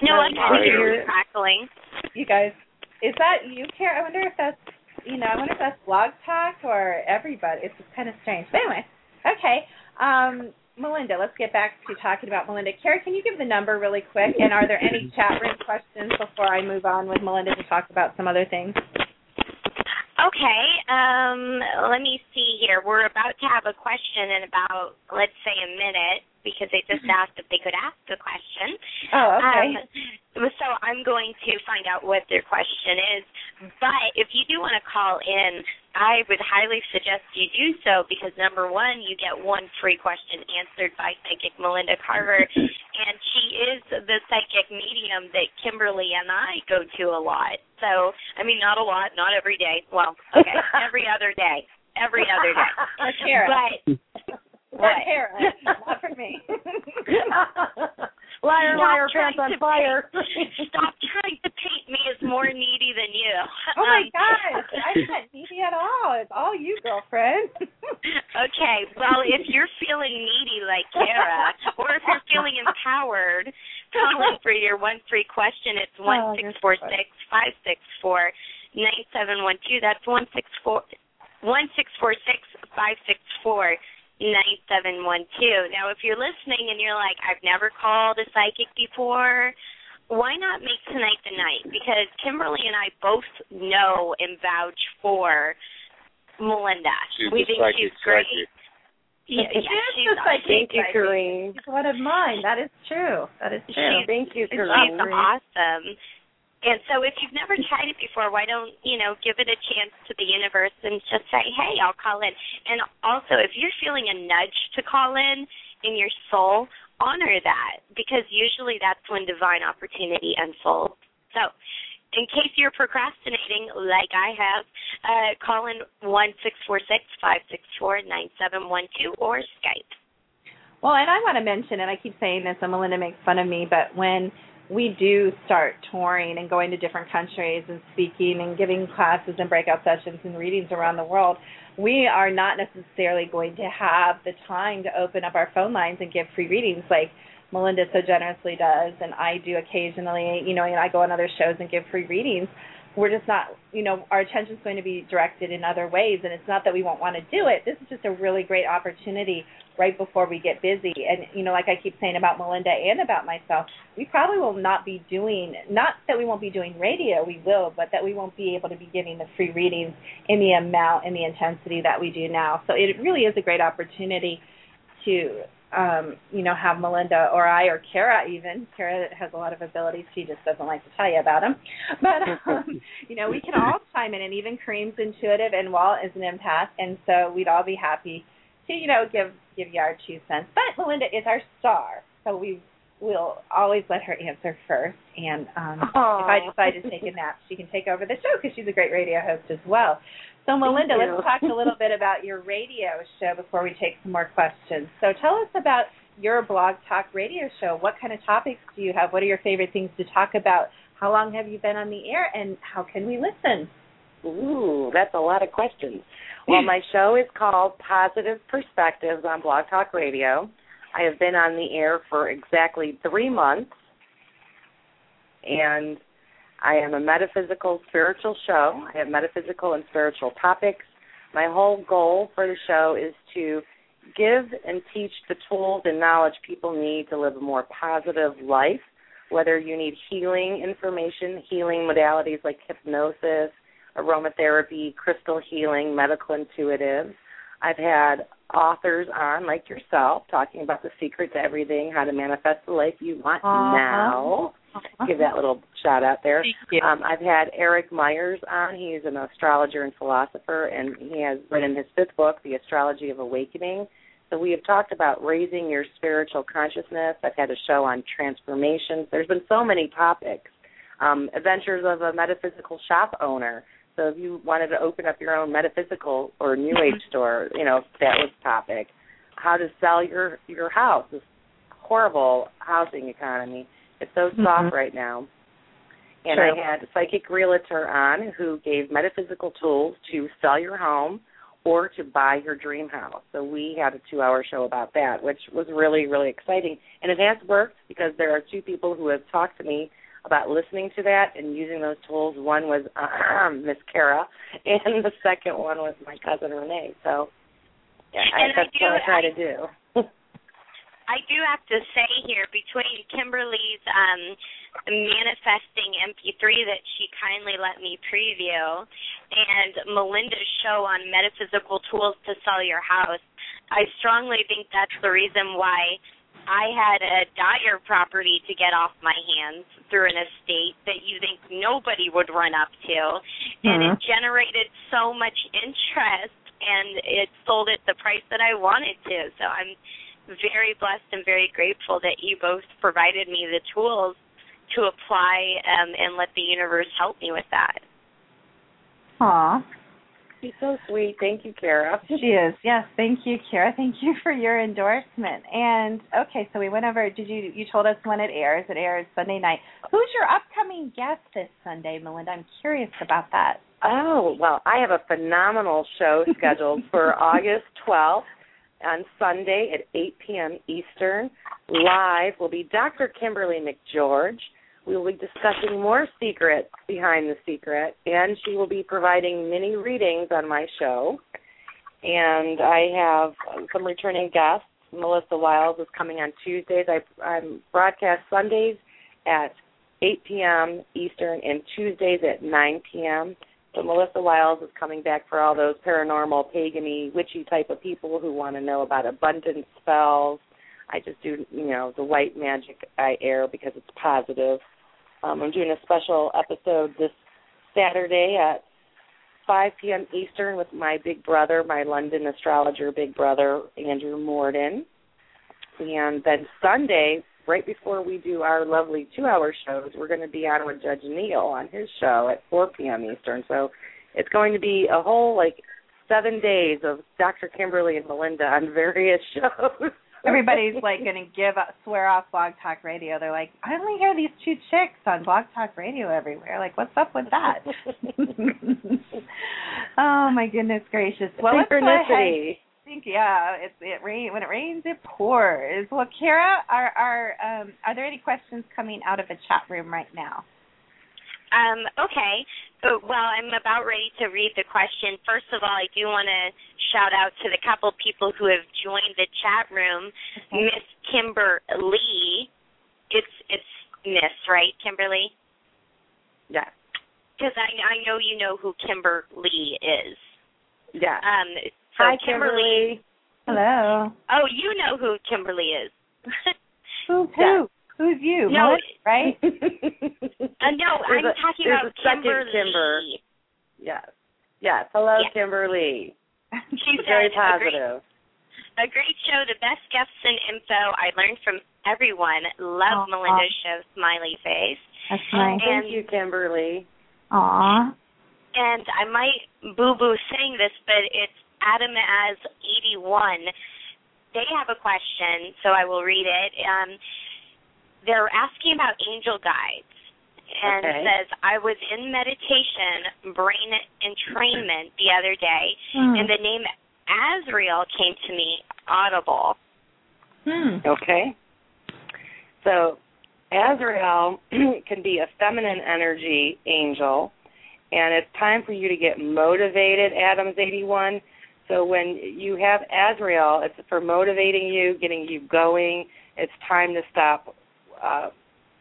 No, I I can hear crackling. You guys, is that you, Kara? I wonder if that's you know, I wonder if that's Blog Talk or everybody. It's just kind of strange. But anyway, okay. Um, Melinda, let's get back to talking about Melinda. Kara, can you give the number really quick? And are there any chat room questions before I move on with Melinda to talk about some other things? Okay, um, let me see here. We're about to have a question in about, let's say, a minute because they just asked if they could ask the question. Oh, okay. Um, so I'm going to find out what their question is. But if you do want to call in, I would highly suggest you do so because number one, you get one free question answered by psychic Melinda Carver, and she is the psychic medium that Kimberly and I go to a lot. So I mean, not a lot, not every day. Well, okay, every other day, every other day. But What? Kara, not for me. liar, Stop liar, pants on fire. Stop trying to paint me as more needy than you. Oh my Um, gosh, I'm not needy at all. It's all you, girlfriend. okay, well, if you're feeling needy like Kara, or if you're feeling empowered, call in for your one free question. It's one Oh, six you're four six five six four nine seven one two. That's one six four one six four six five six four nine seven one two. Now, if you're listening and you're like, I've never called a psychic before, why not make tonight the night? Because Kimberly and I both know and vouch for Melinda. She's we a think psychic, she's great. psychic. Yeah, She yeah, she's a psychic. Thank you, psychic. Kareem. She's one of mine. That is true. That is true. She's- Thank you, She's Kareem. awesome. And so if you've never tried it before, why don't, you know, give it a chance to the universe and just say, hey, I'll call in. And also, if you're feeling a nudge to call in in your soul, honor that because usually that's when divine opportunity unfolds. So, in case you're procrastinating, like I have, uh, call in one six four six five six four nine seven one two or Skype. Well, and I want to mention, and I keep saying this, and Melinda makes fun of me, but when we do start touring and going to different countries and speaking and giving classes and breakout sessions and readings around the world, we are not necessarily going to have the time to open up our phone lines and give free readings like Melinda so generously does, and I do occasionally, you know, and I go on other shows and give free readings. We're just not, you know, our attention's going to be directed in other ways, and it's not that we won't want to do it. This is just a really great opportunity right before we get busy. And, you know, like I keep saying about Melinda and about myself, we probably will not be doing, not that we won't be doing radio, we will, but that we won't be able to be giving the free readings in the amount and the intensity that we do now. So it really is a great opportunity to um, you know, have Melinda or I or Kara even. Kara has a lot of abilities. She just doesn't like to tell you about them. But um, you know, we can all chime in, and even Kareem's intuitive, and Walt is an empath, and so we'd all be happy to you know give give you our two cents. But Melinda is our star, so we will always let her answer first. And um, if I decide to take a nap, she can take over the show because she's a great radio host as well. So, Melinda, let's talk a little bit about your radio show before we take some more questions. So, tell us about your blog talk radio show. What kind of topics do you have? What are your favorite things to talk about? How long have you been on the air, and how can we listen? Ooh, that's a lot of questions. Well, my show is called Positive Perspectives on Blog Talk Radio. I have been on the air for exactly three months, and I am a metaphysical spiritual show. I have metaphysical and spiritual topics. My whole goal for the show is to give and teach the tools and knowledge people need to live a more positive life, whether you need healing information, healing modalities like hypnosis, aromatherapy, crystal healing, medical intuitive. I've had authors on, like yourself, talking about the secret to everything, how to manifest the life you want Uh-huh. now. Give that little shout out there. Thank you. Um, I've had Eric Myers on. He's an astrologer and philosopher, and he has written his fifth book, The Astrology of Awakening. So we have talked about raising your spiritual consciousness. I've had a show on transformations. There's been so many topics. Um, adventures of a metaphysical shop owner. So if you wanted to open up your own metaphysical or new age store, you know, that was topic. How to sell your your house. This horrible housing economy. It's so soft Mhm. right now. And. I had a psychic realtor on who gave metaphysical tools to sell your home or to buy your dream house. So we had a two-hour show about that, which was really, really exciting. And it has worked because there are two people who have talked to me about listening to that and using those tools. One was uh, Miss Kara, and the second one was my cousin Renee. So yeah, I, that's I do, what I try I, to do. I do have to say here, between Kimberly's um, manifesting MP3 that she kindly let me preview, and Melinda's show on metaphysical tools to sell your house, I strongly think that's the reason why I had a dire property to get off my hands through an estate that you think nobody would run up to, and Mm-hmm. it generated so much interest, and it sold at the price that I wanted to. So I'm very blessed and very grateful that you both provided me the tools to apply um, and let the universe help me with that. Aw. She's so sweet. Thank you, Kara. She is. Yes. Thank you, Kara. Thank you for your endorsement. And okay, so we went over. Did you you told us when it airs? It airs Sunday night. Who's your upcoming guest this Sunday, Melinda? I'm curious about that. Oh, well, I have a phenomenal show scheduled for August 12th on Sunday at 8 p.m. Eastern. Live will be Dr. Kimberly McGeorge. We will be discussing more secrets behind the secret, and she will be providing mini readings on my show. And I have some returning guests. Melissa Wiles is coming on Tuesdays. I I'm broadcast Sundays at 8 p.m. Eastern and Tuesdays at 9 p.m. So Melissa Wiles is coming back for all those paranormal, pagany, witchy type of people who want to know about abundance spells. I just do, you know, the white magic I air because it's positive. Um, I'm doing a special episode this Saturday at 5 p.m. Eastern with my big brother, my London astrologer big brother, Andrew Morden. And then Sunday, right before we do our lovely two hour shows, we're going to be on with Judge Neil on his show at 4 p.m. Eastern. So it's going to be a whole like seven days of Dr. Kimberly and Melinda on various shows. Everybody's like going to give up, swear off Blog Talk Radio. They're like, I only hear these two chicks on Blog Talk Radio everywhere. Like, what's up with that? oh my goodness gracious! Well, let's go ahead. Synchronicity. Think yeah, it it rain when it rains it pours. Well, Kara, are are um are there any questions coming out of the chat room right now? Um, okay. Uh, Well, I'm about ready to read the question. First of all, I do want to shout out to the couple people who have joined the chat room. Miss Kimber Lee. It's it's Miss, right, Kimberly? Yeah. Because I I know you know who Kimber Lee is. Yeah. Um. So Hi, Kimberly. Hello. Oh, you know who Kimberly is. Who's who? Who's you? No. Right? uh, no, I'm a- talking about Kimberly. Kimber. yes. Yes. Hello, Yes. Kimberly. She's Very said, "A great positive. A great show, the best guests and info. I learned from everyone. Love Aw. Melinda's show, Smiley Face. That's nice. thank And- you, Kimberly. Aw. And I might boo boo saying this, but it's Adam as 81. They have a question, so I will read it. Um, they're asking about angel guides. And Okay. says, I was in meditation, brain entrainment the other day, Hmm. and the name Azrael came to me audible. Hmm. Okay. So, Azrael can be a feminine energy angel, and it's time for you to get motivated, Adams 81. So, when you have Azrael, it's for motivating you, getting you going. It's time to stop uh,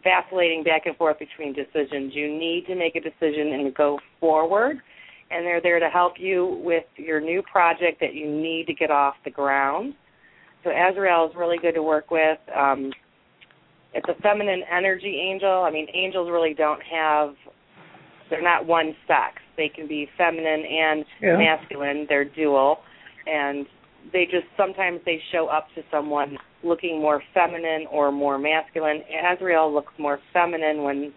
vacillating back and forth between decisions. You need to make a decision and go forward. And they're there to help you with your new project that you need to get off the ground. So Azrael is really good to work with. Um, it's a feminine energy angel. I mean, angels really don't have, they're not one sex. They can be feminine and Yeah. masculine. They're dual. And they just, sometimes they show up to someone looking more feminine or more masculine. Azrael looks more feminine when,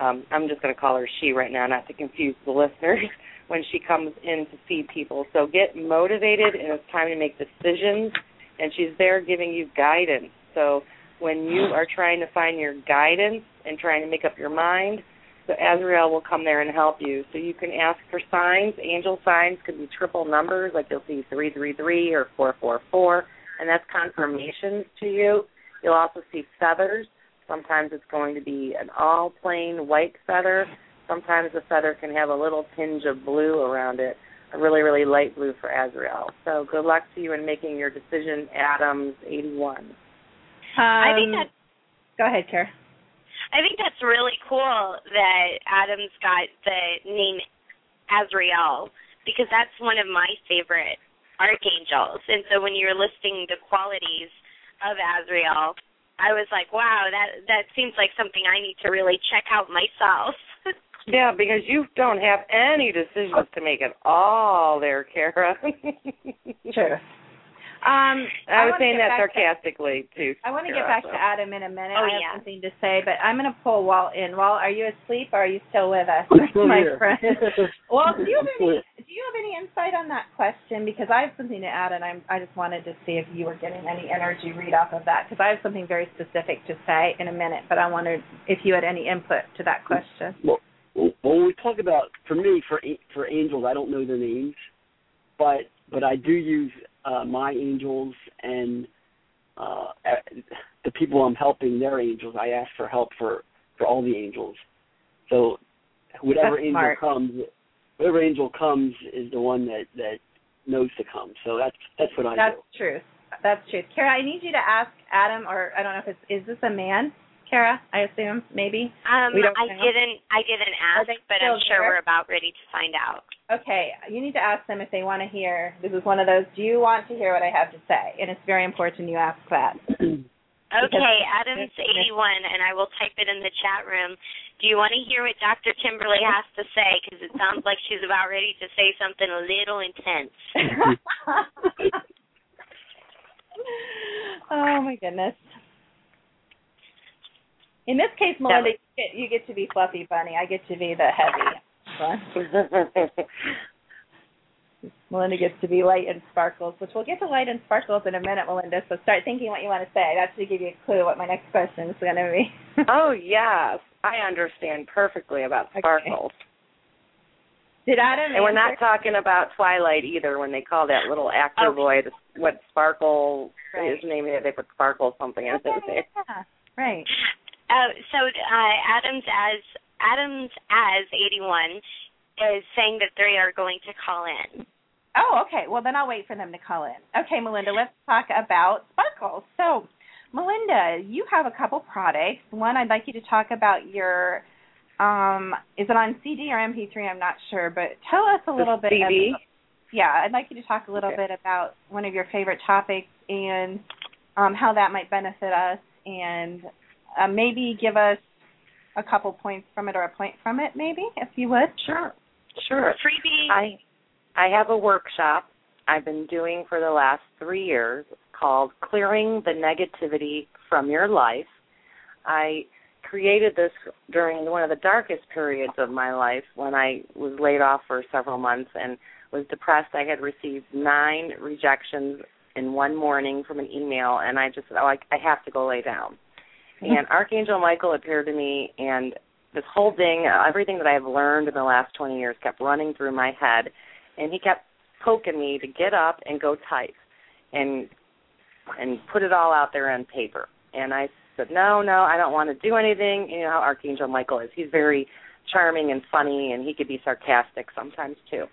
um, I'm just going to call her she right now, not to confuse the listeners, when she comes in to see people. So get motivated, and it's time to make decisions and she's there giving you guidance. So when you are trying to find your guidance and trying to make up your mind, So Azrael will come there and help you. So you can ask for signs. Angel signs could be triple numbers, like you'll see 333 or 444, and that's confirmations to you. You'll also see feathers. Sometimes it's going to be an all plain white feather. Sometimes the feather can have a little tinge of blue around it, a really, really light blue for Azrael. So good luck to you in making your decision, Adams 81. Um, I think that Go ahead, Kara. I think that's really cool that Adam's got the name Azrael because that's one of my favorite archangels. And so when you're listing the qualities of Azrael, I was like, wow, that that seems like something I need to really check out myself. Yeah, because you don't have any decisions to make at all there, Kara. True. Um, I was saying that back to- sarcastically too. I want to get back so. to Adam in a minute. Oh, I have yeah. something to say, but I'm going to pull Walt in. Walt, are you asleep or are you still with us, still my here. friend? Well, do you have any do you have any insight on that question? Because I have something to add, and I'm I just wanted to see if you were getting any energy read off of that. Because I have something very specific to say in a minute, but I wondered if you had any input to that question. Well, well, when we talk about for me for for angels, I don't know their names, but but I do use uh, my angels and uh, the people I'm helping. Their angels. I ask for help for for all the angels. So whatever That's angel smart. comes, whatever angel comes is the one that that knows to come. So that's that's what I That's do. truth. That's truth. Kara, I need you to ask Adam, or I don't know if it's is this a man? Kara, I assume maybe. Um, We don't I know. didn't I didn't ask, but I'm sure there? we're about ready to find out. Okay, you need to ask them if they want to hear. This is one of those. Do you want to hear what I have to say? And it's very important you ask that. Okay, Adams 81, and I will type it in the chat room. Do you want to hear what Dr. Kimberly has to say? Because it sounds like she's about ready to say something a little intense. oh my goodness. In this case, Melinda, you get, you get to be fluffy bunny. I get to be the heavy one. Melinda gets to be light and sparkles, which we'll get to light and sparkles in a minute, Melinda. So start thinking what you want to say. That should give you a clue what my next question is going to be. oh yes, I understand perfectly about sparkles. Did Adam? And we're not talking about Twilight either. When they call that little actor Oh. boy, what Sparkle Right. his name is, they put Sparkle something in Yeah, it. yeah, right. Uh, so uh, Adams as Adams as 81 is saying that they are going to call in. Oh, okay. Well, then I'll wait for them to call in. Okay, Melinda, let's talk about sparkles. So, Melinda, you have a couple products. One, I'd like you to talk about your. Um, is it on CD or MP3? I'm not sure, but tell us a little bit. CD? About, yeah, I'd like you to talk a little Okay. bit about one of your favorite topics and um, how that might benefit us, and uh, maybe give us a couple points from it or a point from it, maybe, if you would. Sure, sure. Freebie. I I have a workshop I've been doing for the last three years called Clearing the Negativity from Your Life. I created this during one of the darkest periods of my life when I was laid off for several months and was depressed. I had received nine rejections in one morning from an email, and I just said, "Oh, I, I have to go lay down." And Archangel Michael appeared to me, and this whole thing, everything that I've learned in the last 20 years, kept running through my head, and he kept poking me to get up and go type, and and put it all out there on paper. And I said, no, no, I don't want to do anything. You know how Archangel Michael is. He's very charming and funny, and he could be sarcastic sometimes too.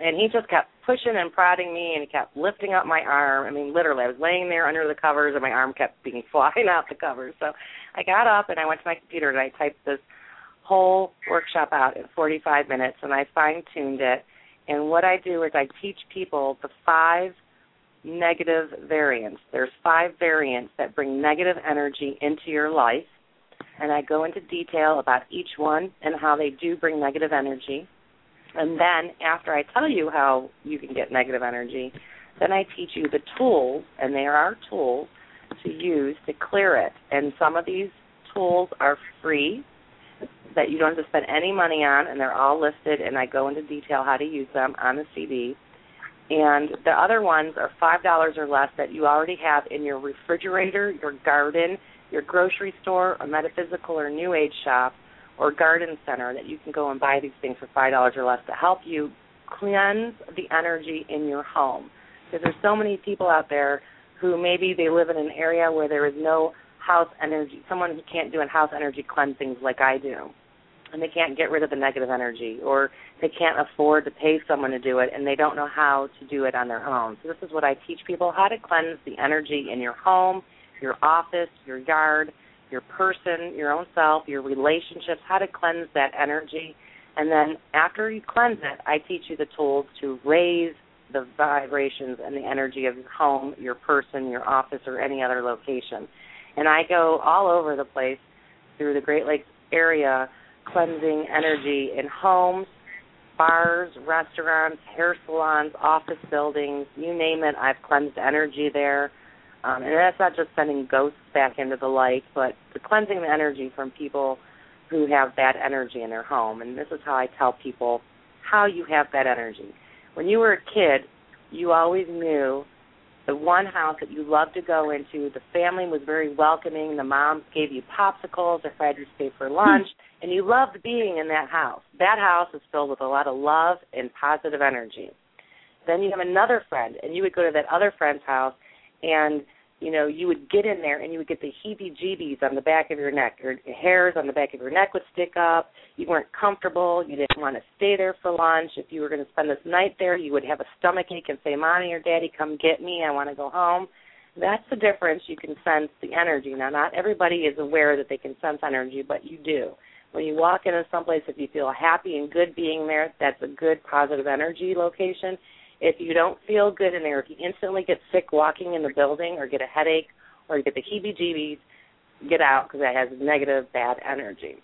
And he just kept pushing and prodding me, and he kept lifting up my arm. I mean, literally, I was laying there under the covers, and my arm kept being flying out the covers. So I got up and I went to my computer and I typed this whole workshop out in 45 minutes, and I fine tuned it. And what I do is I teach people the five negative variants. There's five variants that bring negative energy into your life, and I go into detail about each one and how they do bring negative energy. And then after I tell you how you can get negative energy, then I teach you the tools, and there are tools to use to clear it. And some of these tools are free that you don't have to spend any money on, and they're all listed, and I go into detail how to use them on the CD. And the other ones are $5 or less that you already have in your refrigerator, your garden, your grocery store, a metaphysical or new age shop, or garden center that you can go and buy these things for five dollars or less to help you cleanse the energy in your home. Because there's so many people out there who maybe they live in an area where there is no house energy, someone who can't do a house energy cleansings like I do. And they can't get rid of the negative energy, or they can't afford to pay someone to do it, and they don't know how to do it on their own. So, this is what I teach people how to cleanse the energy in your home, your office, your yard, your person, your own self, your relationships, how to cleanse that energy. And then after you cleanse it, I teach you the tools to raise the vibrations and the energy of your home, your person, your office, or any other location. And I go all over the place through the Great Lakes area cleansing energy in homes, bars, restaurants, hair salons, office buildings, you name it, I've cleansed energy there. Um, and that's not just sending ghosts back into the light, but the cleansing the energy from people who have bad energy in their home. And this is how I tell people how you have that energy. When you were a kid, you always knew the one house that you loved to go into. The family was very welcoming. The mom gave you popsicles or fed you stay for lunch, and you loved being in that house. That house is filled with a lot of love and positive energy. Then you have another friend, and you would go to that other friend's house, and you know, you would get in there and you would get the heebie-jeebies on the back of your neck. Your hairs on the back of your neck would stick up. You weren't comfortable. You didn't want to stay there for lunch. If you were going to spend this night there, you would have a stomach ache and say, "Mommy or Daddy, come get me. I want to go home." That's the difference. You can sense the energy. Now, not everybody is aware that they can sense energy, but you do. When you walk into someplace, if you feel happy and good being there, that's a good positive energy location if you don't feel good in there, if you instantly get sick walking in the building or get a headache or you get the heebie-jeebies, get out because that has negative, bad energy.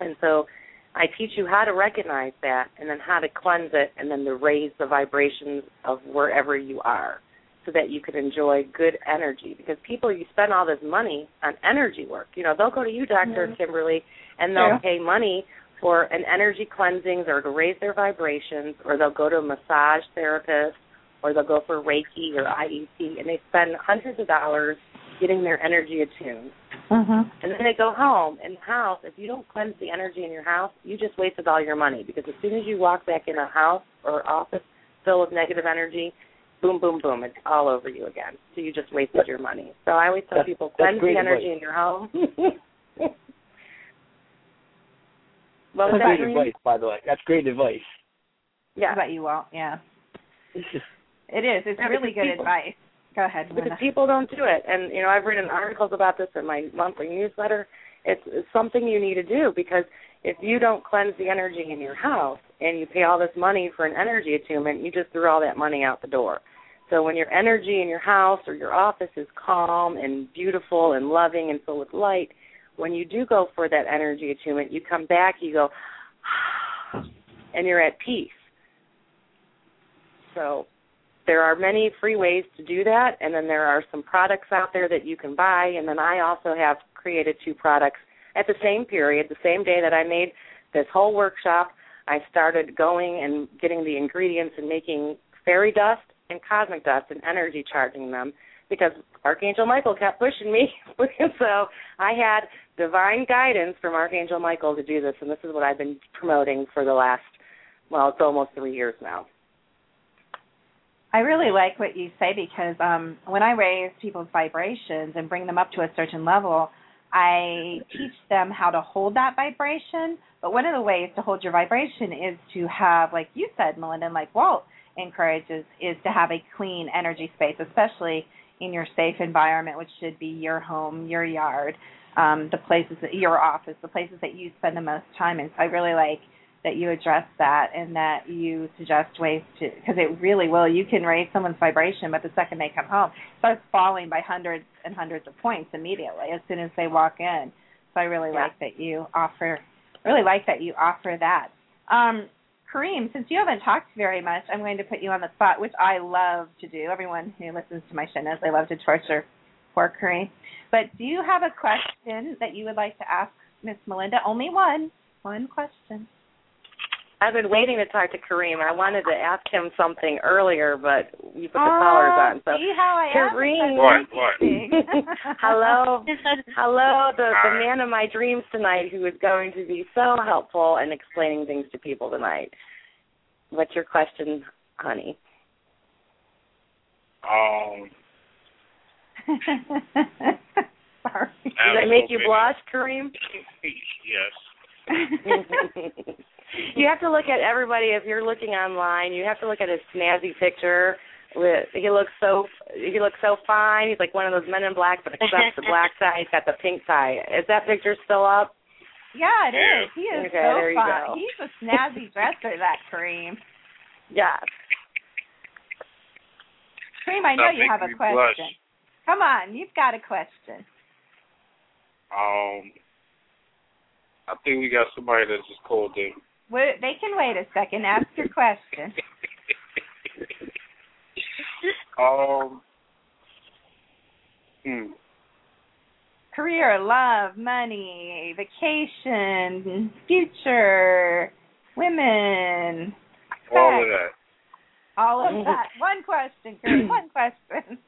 And so I teach you how to recognize that and then how to cleanse it and then to raise the vibrations of wherever you are so that you can enjoy good energy. Because people, you spend all this money on energy work. You know, they'll go to you, doctor mm-hmm. Kimberly, and they'll yeah. pay money for an energy cleansings or to raise their vibrations, or they'll go to a massage therapist, or they'll go for Reiki or IET, and they spend hundreds of dollars getting their energy attuned. Mm-hmm. And then they go home. and the house, if you don't cleanse the energy in your house, you just wasted all your money because as soon as you walk back in a house or office filled with negative energy, boom, boom, boom, it's all over you again. So you just wasted your money. So I always tell that's, people cleanse the energy advice. in your home. Well, That's great advice, by the way. That's great advice. Yeah. How about you, Walt? Yeah. It's it is. Yeah, really good people, advice. Go ahead. Because people don't do it, and you know I've written articles about this in my monthly newsletter. It's, it's something you need to do because if you don't cleanse the energy in your house and you pay all this money for an energy attunement, you just threw all that money out the door. So when your energy in your house or your office is calm and beautiful and loving and full with light, when you do go for that energy attunement, you come back, you go, and you're at peace. So there are many free ways to do that, and then there are some products out there that you can buy, and then I also have created two products at the same period, the same day that I made this whole workshop. I started going and getting the ingredients and making fairy dust and cosmic dust and energy charging them because Archangel Michael kept pushing me. so I had divine guidance from Archangel Michael to do this, and this is what I've been promoting for the last, well, it's almost three years now. I really like what you say because um, when I raise people's vibrations and bring them up to a certain level, I teach them how to hold that vibration. But one of the ways to hold your vibration is to have, like you said, Melinda, like Walt encourages, is to have a clean energy space, especially in your safe environment, which should be your home, your yard, um, the places that your office, the places that you spend the most time in. So I really like that you address that and that you suggest ways to because it really will. You can raise someone's vibration, but the second they come home, it starts falling by hundreds and hundreds of points immediately as soon as they walk in. So I really yeah. like that you offer. Really like that you offer that. Um, Kareem, since you haven't talked very much, I'm going to put you on the spot, which I love to do. Everyone who listens to my show knows I love to torture poor Kareem. But do you have a question that you would like to ask Miss Melinda? Only one. One question. I've been waiting to talk to Kareem. I wanted to ask him something earlier, but you put the oh, callers on. So see how I Kareem. What? What? hello, hello, the the man of my dreams tonight, who is going to be so helpful and explaining things to people tonight. What's your question, honey? Um. Sorry. Does that make you blush, Kareem? yes. You have to look at everybody if you're looking online. You have to look at his snazzy picture. With he looks so he looks so fine. He's like one of those men in black, but except the black tie, he's got the pink tie. Is that picture still up? Yeah, it is. He is Okay, so there you fun. go. He's a snazzy dresser, that Kareem. Yeah. Kareem, I know Stop you have a making me blush. question. Come on, you've got a question. Um. I think we got somebody that just called in. Wait, they can wait a second. Ask your question. Um. Hmm. Career, love, money, vacation, future, women. All of that. All of that. One question, Kareem. One question.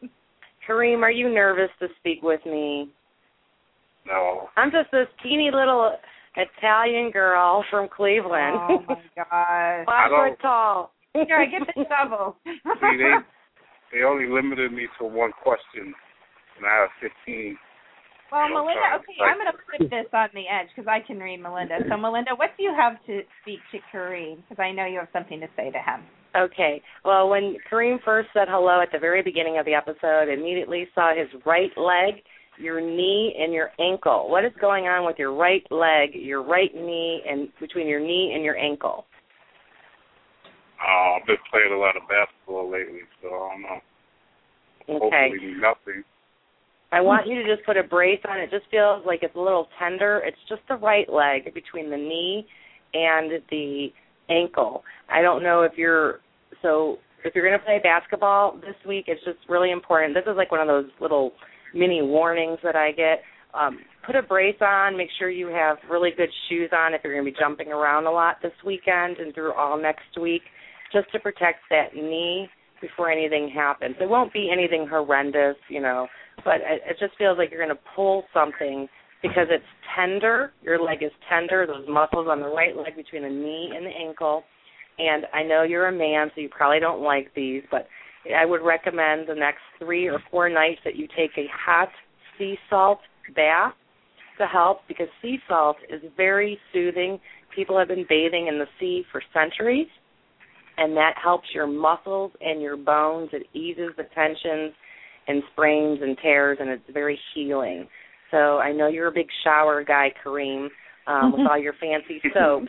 Kareem, are you nervous to speak with me? No. I'm just this teeny little Italian girl from Cleveland. Oh my gosh. Five foot tall. Here, I get the shovel. See, they they only limited me to one question, and I have fifteen. Well, I'm Melinda, okay, I'm going to put this on the edge because I can read Melinda. So, Melinda, what do you have to speak to Kareem? Because I know you have something to say to him. Okay. Well, when Kareem first said hello at the very beginning of the episode, immediately saw his right leg, your knee, and your ankle. What is going on with your right leg, your right knee, and between your knee and your ankle? Uh, I've been playing a lot of basketball lately, so I don't know. Okay. Hopefully nothing. I want you to just put a brace on. It just feels like it's a little tender. It's just the right leg between the knee and the ankle. I don't know if you're so if you're going to play basketball this week, it's just really important. This is like one of those little mini warnings that I get. Um, put a brace on. Make sure you have really good shoes on if you're going to be jumping around a lot this weekend and through all next week, just to protect that knee before anything happens. It won't be anything horrendous, you know, but it, it just feels like you're going to pull something because it's tender. Your leg is tender. Those muscles on the right leg between the knee and the ankle. And I know you're a man, so you probably don't like these, but I would recommend the next three or four nights that you take a hot sea salt bath to help because sea salt is very soothing. People have been bathing in the sea for centuries, and that helps your muscles and your bones. It eases the tensions and sprains and tears, and it's very healing. So I know you're a big shower guy, Kareem, um, with all your fancy soaps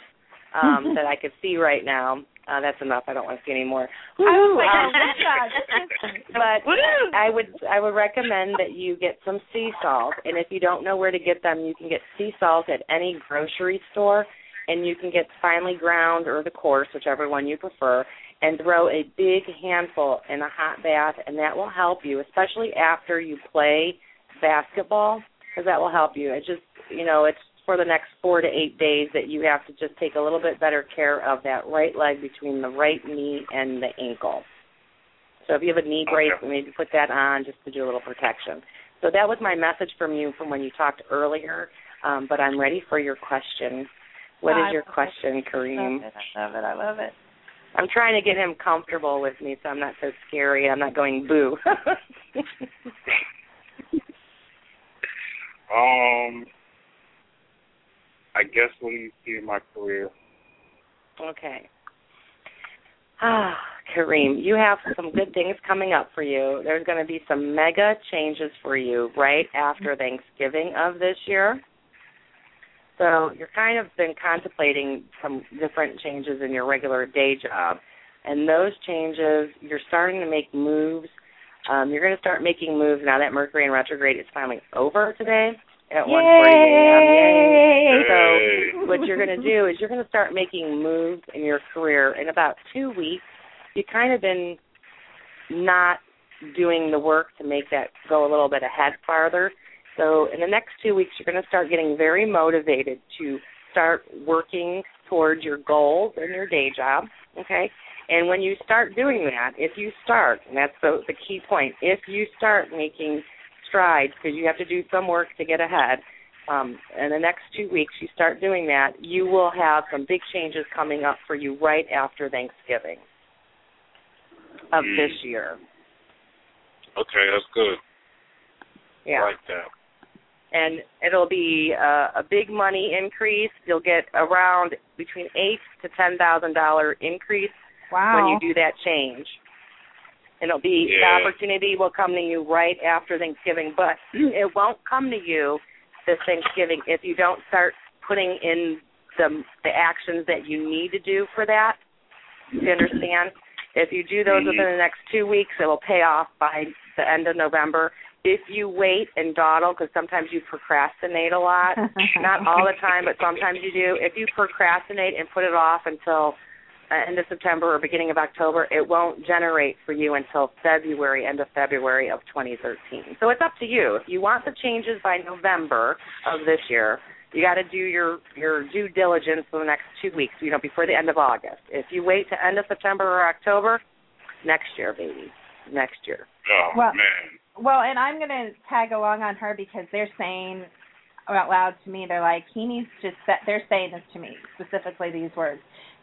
um, that I could see right now. Uh, that's enough. I don't want to see any more. I was Um, oh God. but I would I would recommend that you get some sea salt, and if you don't know where to get them, you can get sea salt at any grocery store, and you can get finely ground or the coarse, whichever one you prefer, and throw a big handful in a hot bath, and that will help you, especially after you play basketball, because that will help you. It's just you know it's for the next four to eight days that you have to just take a little bit better care of that right leg between the right knee and the ankle. So if you have a knee brace, Okay. maybe put that on just to do a little protection. So that was my message from you from when you talked earlier. Um, but I'm ready for your question. What is I your love question, Kareem? I love it. I love it. I'm trying to get him comfortable with me so I'm not so scary. I'm not going boo. Um, I guess what do you see in my career? Okay. Ah, Kareem, you have some good things coming up for you. There's going to be some mega changes for you right after Thanksgiving of this year. So you're kind of been contemplating some different changes in your regular day job. And those changes, you're starting to make moves. Um, you're going to start making moves now that Mercury in retrograde is finally over today at 1:40 a.m. Yay! So what you're going to do is you're going to start making moves in your career in about two weeks. You've kind of been not doing the work to make that go a little bit ahead farther. So in the next two weeks, you're going to start getting very motivated to start working towards your goals and your day job. Okay, and when you start doing that, if you start, and that's the, the key point, if you start making strides, because you have to do some work to get ahead, um, in the next two weeks you start doing that, you will have some big changes coming up for you right after Thanksgiving of Mm. this year. Okay, that's good. Yeah. I like that. and it'll be uh, a big money increase. You'll get around between eight to ten thousand dollar increase Wow. when you do that change. And it'll be Yeah. the opportunity will come to you right after Thanksgiving, but it won't come to you this Thanksgiving if you don't start putting in the the actions that you need to do for that. You understand? If you do those within mm-hmm. the next two weeks, it will pay off by the end of November. If you wait and dawdle, because sometimes you procrastinate a lot, not all the time, but sometimes you do. If you procrastinate and put it off until end of September or beginning of October, it won't generate for you until February, end of February of 2013. So it's up to you. If you want the changes by November of this year, you got to do your your due diligence for the next two weeks. You know, before the end of August. If you wait to end of September or October, next year, baby, next year. Oh Well- man. Well, and I'm going to tag along on her because they're saying out loud to me, they're like, he needs to set, they're saying this to me, specifically these words.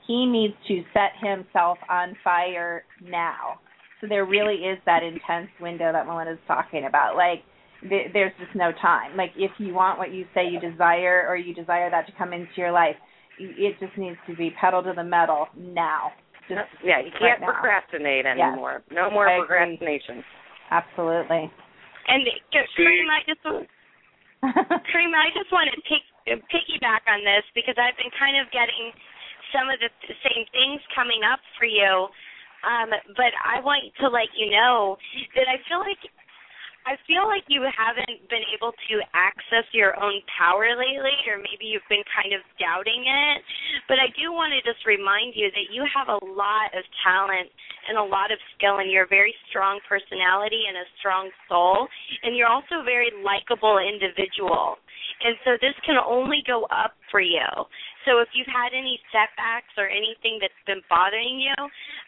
He needs to set himself on fire now. So there really is that intense window that Melinda's talking about. Like, th- there's just no time. Like, if you want what you say you desire or you desire that to come into your life, it just needs to be pedal to the metal now. Just yeah, you can't now. procrastinate Yes. anymore. No more I agree. procrastination. Absolutely. And Kareem, I just Kareem, I just want to pick, piggyback on this because I've been kind of getting some of the same things coming up for you. Um, but I want to let you know that I feel like I feel like you haven't been able to access your own power lately, or maybe you've been kind of doubting it. But I do want to just remind you that you have a lot of talent and a lot of skill, and you're a very strong personality and a strong soul, and you're also a very likable individual. And so this can only go up for you. So if you've had any setbacks or anything that's been bothering you,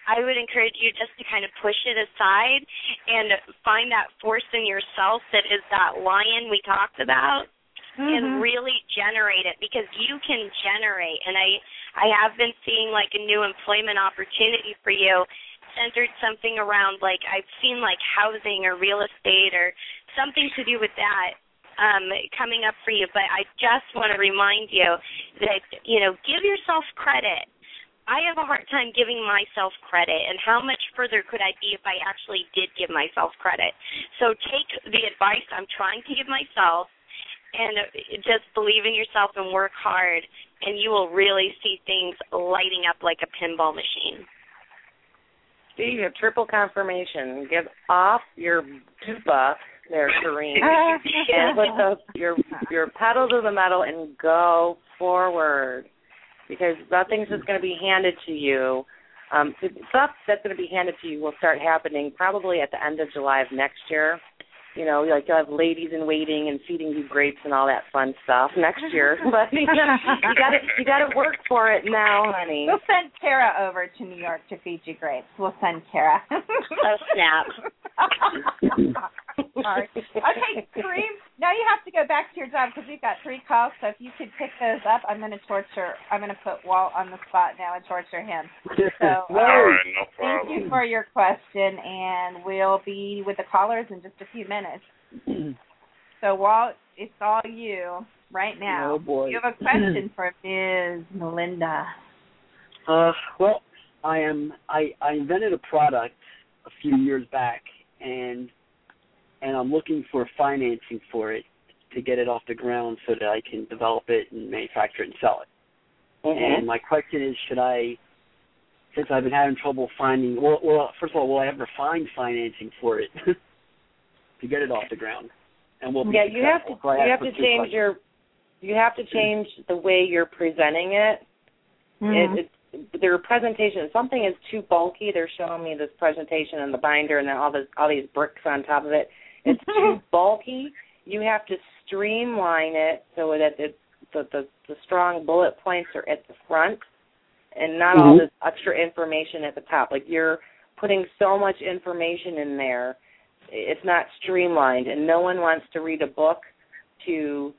I would encourage you just to kind of push it aside and find that force in yourself that is that lion we talked about and mm-hmm. really generate it because you can generate. And I I have been seeing like a new employment opportunity for you centered something around like I've seen like housing or real estate or something to do with that um coming up for you but I just want to remind you that you know give yourself credit I have a hard time giving myself credit, and how much further could I be if I actually did give myself credit? So take the advice I'm trying to give myself, and just believe in yourself and work hard, and you will really see things lighting up like a pinball machine. See, you have triple confirmation. Give off your tuba there, Kareem, and put the, your your pedal to the metal and go forward. Because nothing's just going to be handed to you. Um, the stuff that's going to be handed to you will start happening probably at the end of July of next year. You know, like you'll have ladies in waiting and feeding you grapes and all that fun stuff next year. But you got to you got to work for it now, honey. We'll send Kara over to New York to feed you grapes. We'll send Kara. Oh, snap. Sorry. Okay, Kareem, now you have to go back to your job because we've got three calls. So if you could pick those up, I'm going to torture. I'm going to put Walt on the spot now and torture him. So All right, no thank you for your question, and we'll be with the callers in just a few minutes. So Walt, it's all you right now. Oh, boy. You have a question for Ms. Melinda. Uh, well, I am. I I invented a product a few years back, and and I'm looking for financing for it to get it off the ground so that I can develop it and manufacture it and sell it. Mm-hmm. And my question is, should I, since I've been having trouble finding, well, well first of all, will I ever find financing for it to get it off the ground? And we'll yeah, you have to? So I you asked have to change questions. your you have to change the way you're presenting it. Mm-hmm. It, it their presentation something is too bulky. They're showing me this presentation in the binder and then all this all these bricks on top of it. It's too bulky. You have to streamline it so that it the the, the strong bullet points are at the front, and not Mm-hmm. all this extra information at the top. Like you're putting so much information in there, it's not streamlined, and no one wants to read a book to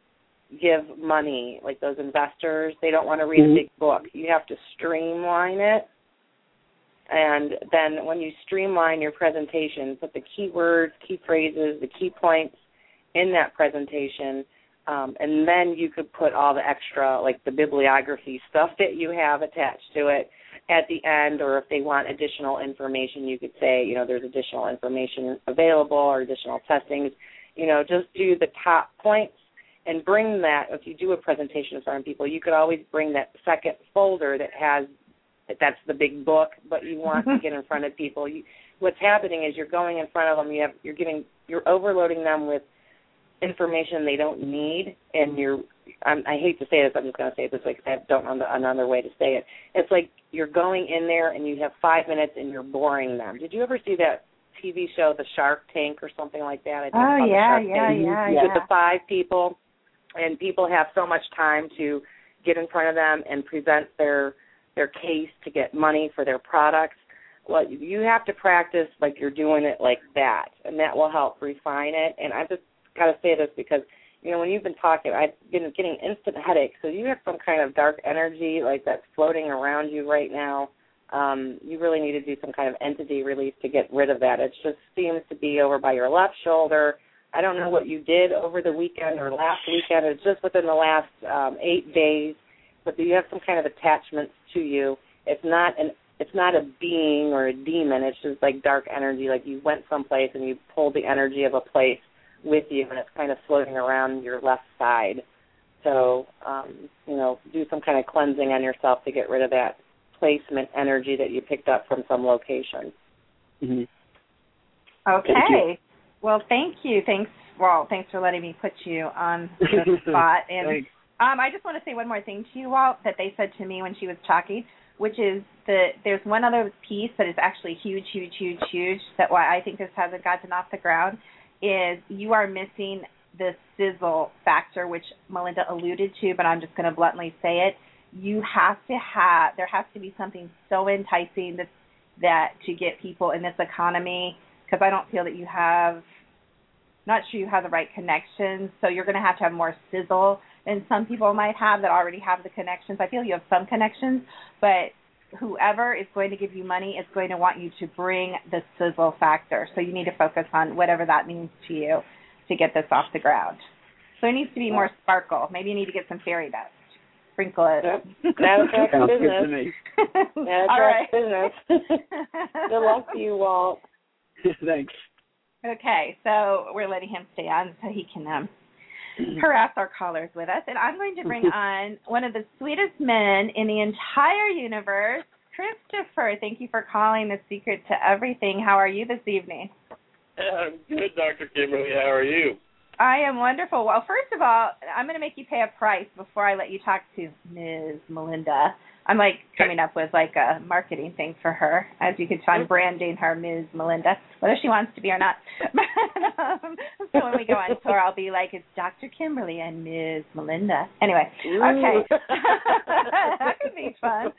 give money. Like those investors, they don't want to read Mhm. a big book. You have to streamline it. And then when you streamline your presentation, put the key words, key phrases, the key points in that presentation, um, and then you could put all the extra, like the bibliography stuff that you have attached to it at the end, or if they want additional information, you could say, you know, there's additional information available or additional testings. You know, just do the top points and bring that. If you do a presentation in front of people, you could always bring that second folder that has that's the big book, but you want to get in front of people. You, what's happening is you're going in front of them. You have you're giving you're overloading them with information they don't need, and you're. I'm, I hate to say this. I'm just going to say it this way because I don't know another way to say it. It's like you're going in there and you have five minutes and you're boring them. Did you ever see that TV show, The Shark Tank, or something like that? I Oh yeah, yeah, Tank yeah, with the five people, and people have so much time to get in front of them and present their their case to get money for their products. Well, you have to practice like you're doing it like that, and that will help refine it. And I just got to say this because you know when you've been talking, I've been getting instant headaches. So you have some kind of dark energy like that's floating around you right now. Um, you really need to do some kind of entity release to get rid of that. It just seems to be over by your left shoulder. I don't know what you did over the weekend or last weekend. It's just within the last um, eight days, but you have some kind of attachment to you. It's not an it's not a being or a demon. It's just like dark energy. Like you went someplace and you pulled the energy of a place with you, and it's kind of floating around your left side. So, um, you know, do some kind of cleansing on yourself to get rid of that placement energy that you picked up from some location. hmm Okay. Thank. Well, thank you. Thanks. Well, thanks for letting me put you on the spot. And Thanks. Um, I just want to say one more thing to you, Walt, that they said to me when she was talking, which is that there's one other piece that is actually huge, huge, huge, huge. That why I think this hasn't gotten off the ground is you are missing the sizzle factor, which Melinda alluded to, but I'm just going to bluntly say it. You have to have there has to be something so enticing that that to get people in this economy because I don't feel that you have not sure you have the right connections. So you're going to have to have more sizzle than some people might have that already have the connections. I feel you have some connections, but whoever is going to give you money is going to want you to bring the sizzle factor. So you need to focus on whatever that means to you to get this off the ground. So it needs to be more sparkle. Maybe you need to get some fairy dust. Sprinkle it. Yep. That attracts Sounds good to business. me. That All right. business. Good luck to you, Walt. Thanks. Okay, so we're letting him stay on so he can um, harass our callers with us. And I'm going to bring on one of the sweetest men in the entire universe, Christopher. Thank you for calling the secret to everything. How are you this evening? I'm good, Dr. Kimberly. How are you? I am wonderful. Well, first of all, I'm going to make you pay a price before I let you talk to Ms. Melinda. I'm like coming up with like a marketing thing for her. As you can tell, I'm branding her Ms. Melinda, whether she wants to be or not. um, so when we go on tour, I'll be like, it's Dr. Kimberly and Ms. Melinda. Anyway, okay. that could be fun.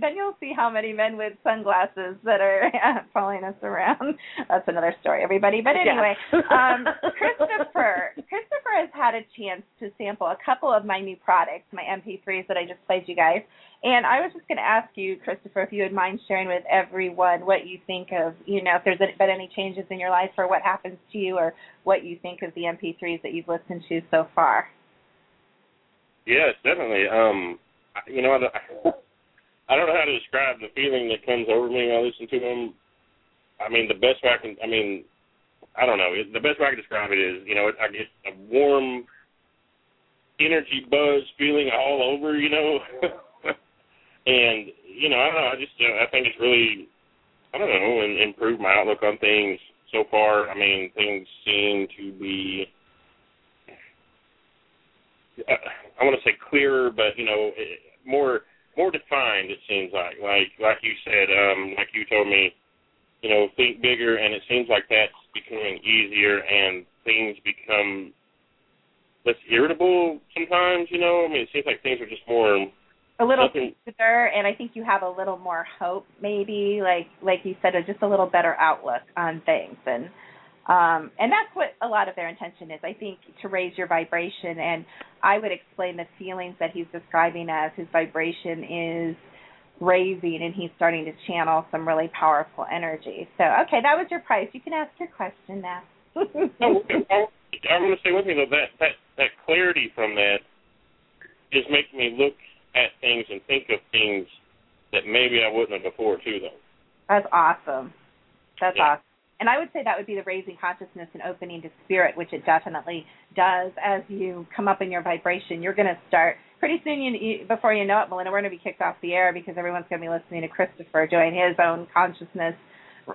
then you'll see how many men with sunglasses that are following us around. That's another story, everybody. But anyway, um, Christopher, Christopher has had a chance to sample a couple of my new products, my MP3s that I just played you guys. And I was just going to ask you, Christopher, if you would mind sharing with everyone what you think of, you know, if there's been any changes in your life or what happens to you or what you think of the MP3s that you've listened to so far. Yes, definitely. Um, you know, I don't, I don't know how to describe the feeling that comes over me when I listen to them. I mean, the best way I can, I mean, I don't know. The best way I can describe it is, you know, I get a warm energy buzz feeling all over, you know. and you know, I don't know. I just, uh, I think it's really, I don't know, and improved my outlook on things so far. I mean, things seem to be. uh, I want to say clearer, but you know, eh, more more defined. It seems like, like like you said, um, like you told me, you know, think bigger, and it seems like that's becoming easier, and things become less irritable sometimes. You know, I mean, it seems like things are just more a little Nothing- smoother and I think you have a little more hope maybe like like you said just a little better outlook on things and um and that's what a lot of their intention is I think to raise your vibration and I would explain the feelings that he's describing as his vibration is raising and he's starting to channel some really powerful energy. So okay, that was your price. You can ask your question now. No, I, want to say one thing though that that that clarity from that is making me look at things and think of things that maybe I wouldn't have before too though. That's awesome. That's Yeah. awesome. And I would say that would be the raising consciousness and opening to spirit, which it definitely does. As you come up in your vibration, you're going to start pretty soon. You, before you know it, Melinda, we're going to be kicked off the air because everyone's going to be listening to Christopher doing his own consciousness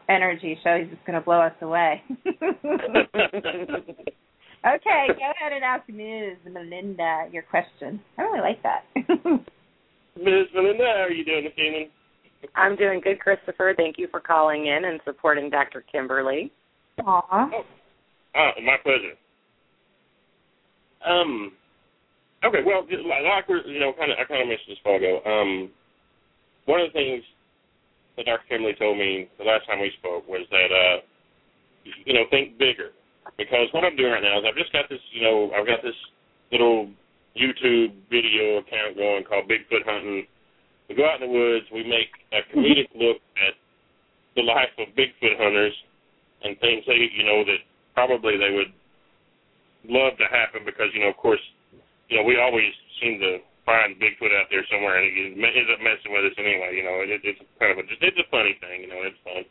energy show. He's just going to blow us away. okay, go ahead and ask Ms. Melinda your question. I really like that. Ms. Melinda, how are you doing this evening? I'm doing good, Christopher. Thank you for calling in and supporting Dr. Kimberly. Aw. Ah, my pleasure. Um, okay, well, like like we're, you know, kind of, I kind of mentioned this a while ago. Um, one of the things that Dr. Kimberly told me the last time we spoke was that, uh, you know, think bigger. Because what I'm doing right now is I've just got this, you know, I've got this little YouTube video account going called Bigfoot Hunting. We go out in the woods, we make a comedic mm-hmm. look at the life of Bigfoot hunters and things they, you know, that probably they would love to happen because, you know, of course, you know, we always seem to find Bigfoot out there somewhere and it ends up messing with us anyway. You know, it, it's kind of a just it's a funny thing. You know, it's fun.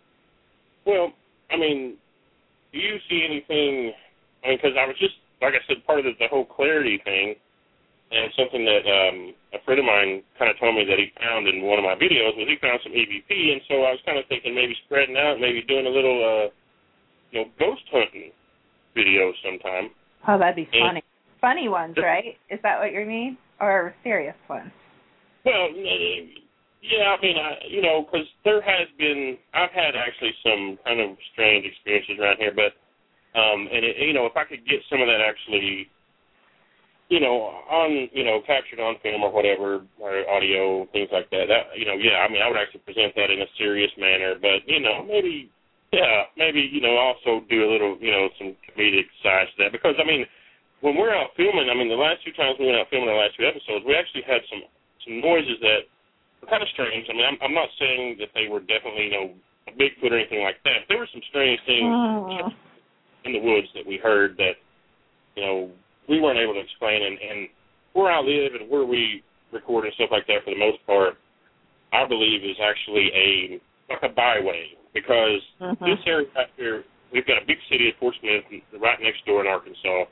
Well, I mean, do you see anything? I mean, because I was just like I said, part of the, the whole clarity thing, and something that um, a friend of mine kind of told me that he found in one of my videos was he found some EVP, and so I was kind of thinking maybe spreading out, maybe doing a little, uh, you know, ghost hunting videos sometime. Oh, that'd be And- funny. Funny ones, right? Is that what you mean? Or serious ones? Well, yeah, I mean, I, you know, because there has been, I've had actually some kind of strange experiences around here, but, um, and it, you know, if I could get some of that actually, you know, on, you know, captured on film or whatever, or audio, things like that, that, you know, yeah, I mean, I would actually present that in a serious manner, but, you know, maybe, yeah, maybe, you know, also do a little, you know, some comedic sides to that, because, I mean, when we're out filming, I mean, the last two times we went out filming the last two episodes, we actually had some some noises that kind of strange. I mean, I'm, I'm not saying that they were definitely, you know, a Bigfoot or anything like that. There were some strange things Oh. in the woods that we heard that, you know, we weren't able to explain. And, and where I live and where we record and stuff like that, for the most part, I believe is actually a like a byway because Mhm. this area right here, we've got a big city of Fort Smith right next door in Arkansas,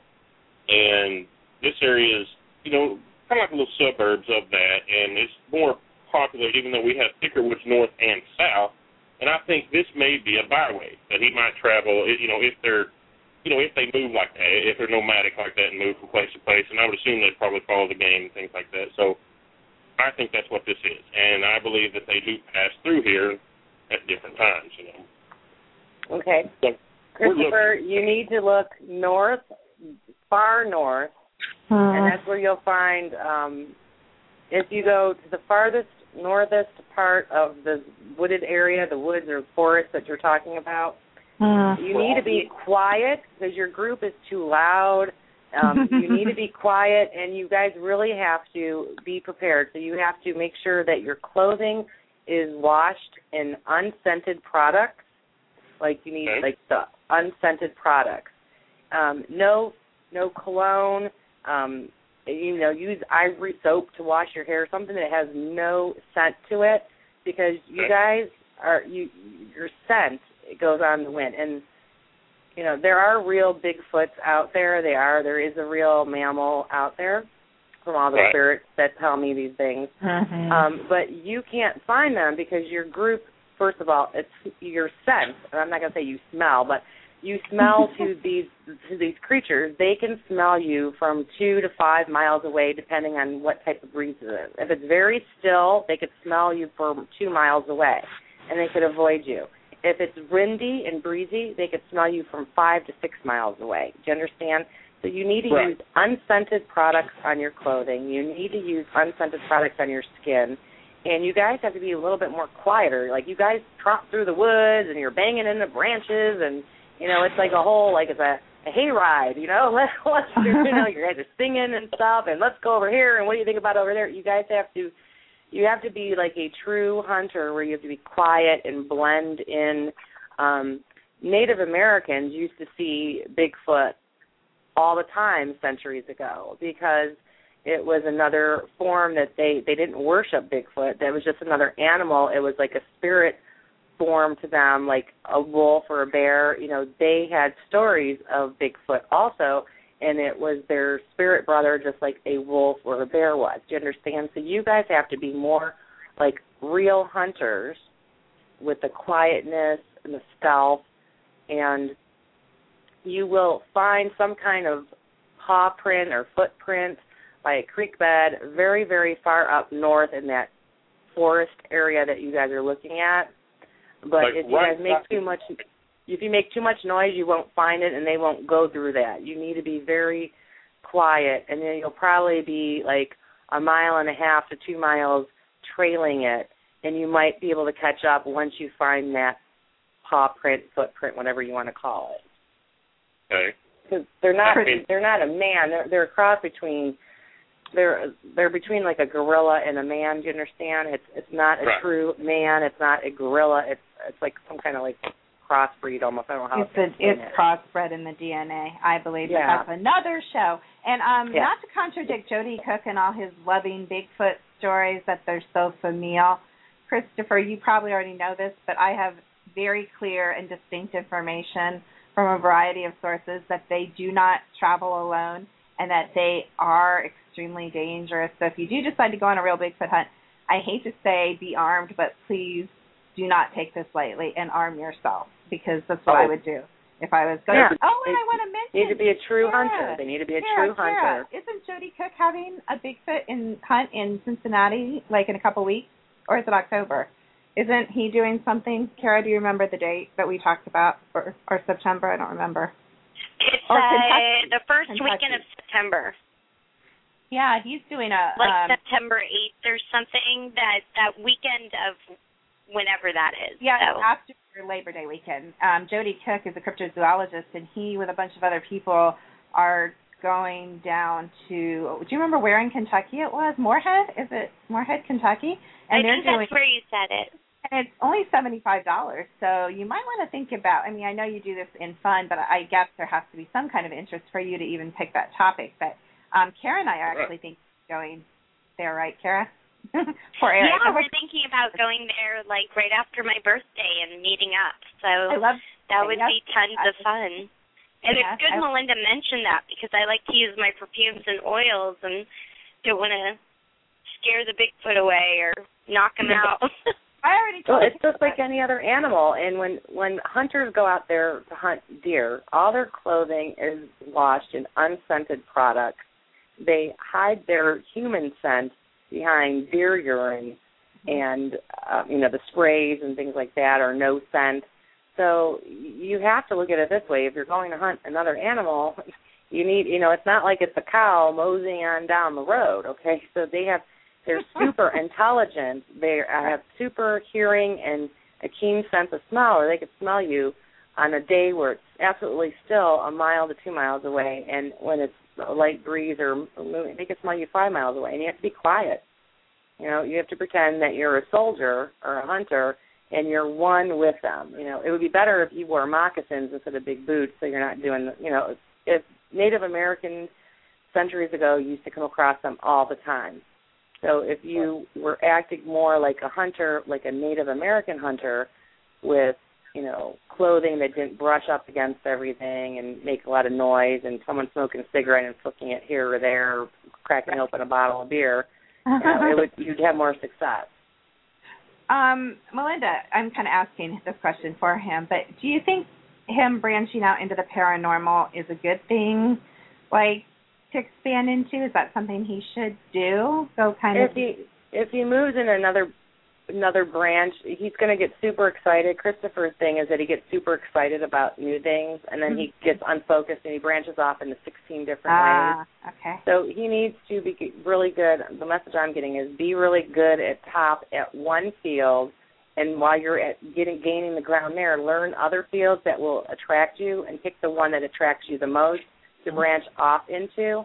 and this area is, you know, kind of like a little suburbs of that, and it's more populated, even though we have thicker woods north and south. And I think this may be a byway that he might travel, you know, if they're, you know, if they move like that, if they're nomadic like that and move from place to place. And I would assume they'd probably follow the game and things like that. So I think that's what this is, and I believe that they do pass through here at different times. You know. Okay. So, Christopher, you need to look north, far north, and that's where you'll find um if you go to the farthest northest part of the wooded area, the woods or forest that you're talking about, you need to be quiet because your group is too loud. Um, you need to be quiet, and you guys really have to be prepared. So you have to make sure that your clothing is washed in unscented products. Like you need Okay. like the unscented products. Um, no, no cologne. Um, you know, use ivory soap to wash your hair. Something that has no scent to it, because you guys are you your scent it goes on the wind and you know there are real bigfoots out there they are there is a real mammal out there from all the Right. spirits that tell me these things Mhm. um but you can't find them because your group first of all it's your scent, and i'm not going to say you smell but you smell to these to these creatures they can smell you from two to five miles away depending on what type of breeze it is if it's very still they could smell you from two miles away and they could avoid you if it's windy and breezy they could smell you from five to six miles away do you understand So you need to Right. use unscented products on your clothing. You need to use unscented products on your skin. And you guys have to be a little bit more quieter. Like you guys trot through the woods and you're banging in the branches and you know, it's like a whole like it's a, a hayride, you know, let's let's you know, you guys are singing and stuff and let's go over here and what do you think about over there? You guys have to you have to be like a true hunter where you have to be quiet and blend in um Native Americans used to see Bigfoot all the time centuries ago because it was another form that they they didn't worship Bigfoot. That was just another animal. It was like a spirit form to them, like a wolf or a bear. You know, they had stories of Bigfoot also, and it was their spirit brother, just like a wolf or a bear was. Do you understand? So you guys have to be more like real hunters with the quietness and the stealth, and you will find some kind of paw print or footprint by a creek bed very, very far up north in that forest area that you guys are looking at. But Like if you right guys make too much if you make too much noise you won't find it and they won't go through that. You need to be very quiet and then you'll probably be like a mile and a half to two miles trailing it and you might be able to catch up once you find that paw print, footprint, whatever you want to call it Okay. because they're not I mean- they're not a man. They're they're a cross between they're they're between like a gorilla and a man. Do you understand? It's it's not a Right. true man. It's not a gorilla. It's it's like some kind of like crossbreed almost. I don't know how It's a, it's it. crossbred in the DNA, I believe. but Yeah. That's another show. And um Yeah. not to contradict Joedy Cook and all his loving Bigfoot stories that they're so familial. Christopher, you probably already know this, but I have very clear and distinct information from a variety of sources that they do not travel alone and that they are extremely dangerous. So if you do decide to go on a real Bigfoot hunt, I hate to say be armed, but please do not take this lightly and arm yourself because that's what I Oh. would do if I was going. Yeah. Oh, and They I want to mention Need to be a true Kara. hunter. They need to be a Kara, true Kara, hunter. Isn't Joedy Cook having a Bigfoot in hunt in Cincinnati like in a couple weeks, or is it October? Isn't he doing something? Kara, do you remember the date that we talked about, or, or September? I don't remember. It's Or uh, the first Kentucky. weekend of September, Yeah, he's doing a like um, September 8th or something. That that weekend of whenever that is. Yeah, so. it's after Labor Day weekend. Um, Joedy Cook is a cryptozoologist, and he, with a bunch of other people, are going down to. Do you remember where in Kentucky it was? Morehead? Is it Morehead, Kentucky? I And they're think doing. that's where you said it. And it's only seventy five dollars, so you might want to think about. I mean, I know you do this in fun, but I guess there has to be some kind of interest for you to even pick that topic. But um, Kara and I are actually thinking of going there, right, Kara? For Eric. Yeah, we're thinking about going there like right after my birthday and meeting up. So I love that would yes. be tons of fun. And Yeah, it's good I- Melinda mentioned that because I like to use my perfumes and oils and don't want to scare the Bigfoot away or knock him out. I already told Well, told it's just like any other animal. And when when hunters go out there to hunt deer, all their clothing is washed in unscented products. They hide their human scent behind deer urine, and uh, you know the sprays and things like that are no scent. So you have to look at it this way: if you're going to hunt another animal, you need you know it's not like it's a cow moseying on down the road. Okay, so they have they're super intelligent. They have super hearing and a keen sense of smell, or they could smell you on a day where it's absolutely still a mile to two miles away, and when it's a light breeze or moving, they can smell you five miles away, and you have to be quiet. You know, you have to pretend that you're a soldier or a hunter, and you're one with them. You know, it would be better if you wore moccasins instead of big boots, so you're not doing. You know, if Native Americans centuries ago used to come across them all the time. So if you were acting more like a hunter, like a Native American hunter, with you know clothing that didn't brush up against everything and make a lot of noise, and someone smoking a cigarette and flicking it here or there, or cracking open a bottle of beer, you know, it would you'd have more success. Um, Melinda, I'm kind of asking this question for him, but do you think him branching out into the paranormal is a good thing, like to expand into? Is that something he should do? Go kind if of. he if he moves in another another branch. He's going to get super excited. Christopher's thing is that he gets super excited about new things, and then he gets unfocused and he branches off into 16 different ways. Ah, okay. So he needs to be really good. The message I'm getting is be really good at top at one field, and while you're at getting gaining the ground there, learn other fields that will attract you, and pick the one that attracts you the most to branch off into.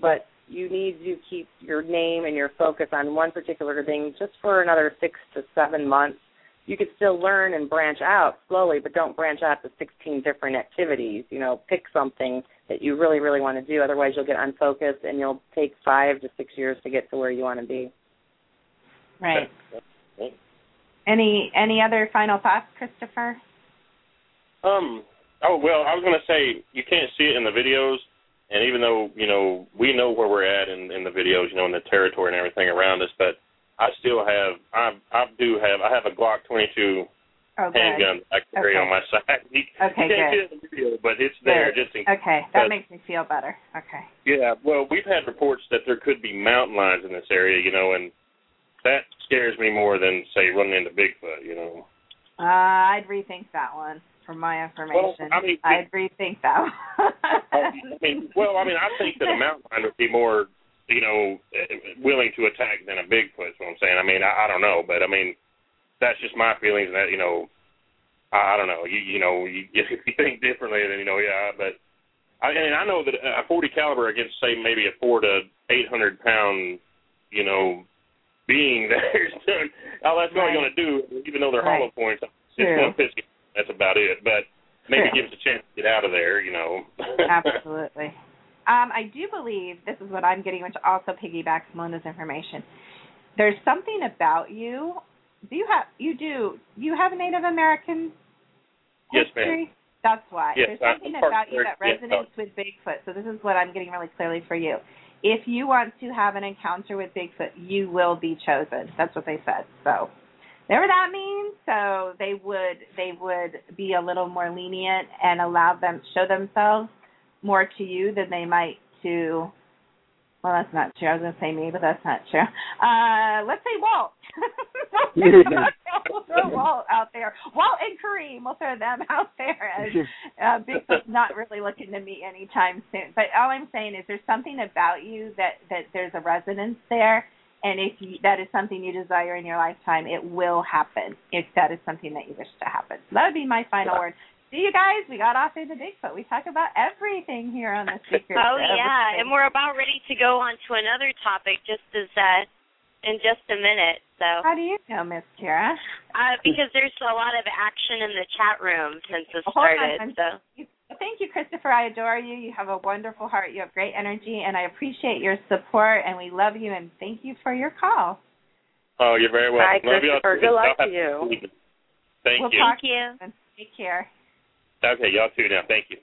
But you need to keep your name and your focus on one particular thing just for another six to seven months. You could still learn and branch out slowly, but don't branch out to 16 different activities. You know, pick something that you really, really want to do. Otherwise, you'll get unfocused and you'll take five to six years to get to where you want to be. Right. Any any other final thoughts, Christopher? Um. Oh well, I was going to say you can't see it in the videos, and even though you know we know where we're at in, in the videos, you know, in the territory and everything around us, but I still have I I do have I have a Glock 22 Oh, handgun I carry Okay. on my side. You, Okay, can't good. in the video, but it's there Good. just in case. Okay, that makes me feel better. Okay. Yeah, well, we've had reports that there could be mountain lions in this area, you know, and that scares me more than say running into Bigfoot, you know. Uh, I'd rethink that one for my information. I mean- I'd rethink that. I mean, well, I mean, I think that a mountain lion would be more, you know, willing to attack than a Bigfoot. Is what I'm saying. I mean, I, I don't know, but I mean, that's just my feelings. That you know, I, I don't know. You you know, you, you think differently, then you know, yeah. But I and I know that a 40 caliber against say maybe a four to 800 pound, you know, being there's all that's only Right. going to do, even though they're Right. hollow points. It's going to piss you. That's about it. But maybe True. give us a chance to get out of there, you know. Absolutely. Um, I do believe this is what I'm getting, which also piggybacks Melinda's information. There's something about you. Do you have you do you have Native American history? Yes, ma'am. That's why. Yes, There's I'm something about you that yes, resonates with Bigfoot. So this is what I'm getting really clearly for you. If you want to have an encounter with Bigfoot, you will be chosen. That's what they said. So whatever that means. So they would they would be a little more lenient and allow them show themselves more to you than they might to well that's not true. I was gonna say me, but that's not true. Uh let's say Walt. we'll throw Walt out there. Walt and Kareem, we'll throw them out there as uh, Bigfoot's not really looking to meet anytime soon. But all I'm saying is there's something about you that that there's a resonance there, and if you, that is something you desire in your lifetime, it will happen. If that is something that you wish to happen, so that would be my final word. See you guys. We got off into Bigfoot. We talk about everything here on the Secret. Oh yeah, Everything. and we're about ready to go on to another topic just as uh in just a minute. So How do you know, Miss Kara? uh because there's a lot of action in the chat room since this Hold on, started. I'm- So Thank you, Christopher. I adore you. You have a wonderful heart. You have great energy, and I appreciate your support. And we love you. And thank you for your call. Oh, you're very welcome. Bye, Love y'all Christopher. Good luck to have a you. good. Thank we'll you. talk to you. And take care. Okay, y'all too now. Thank you.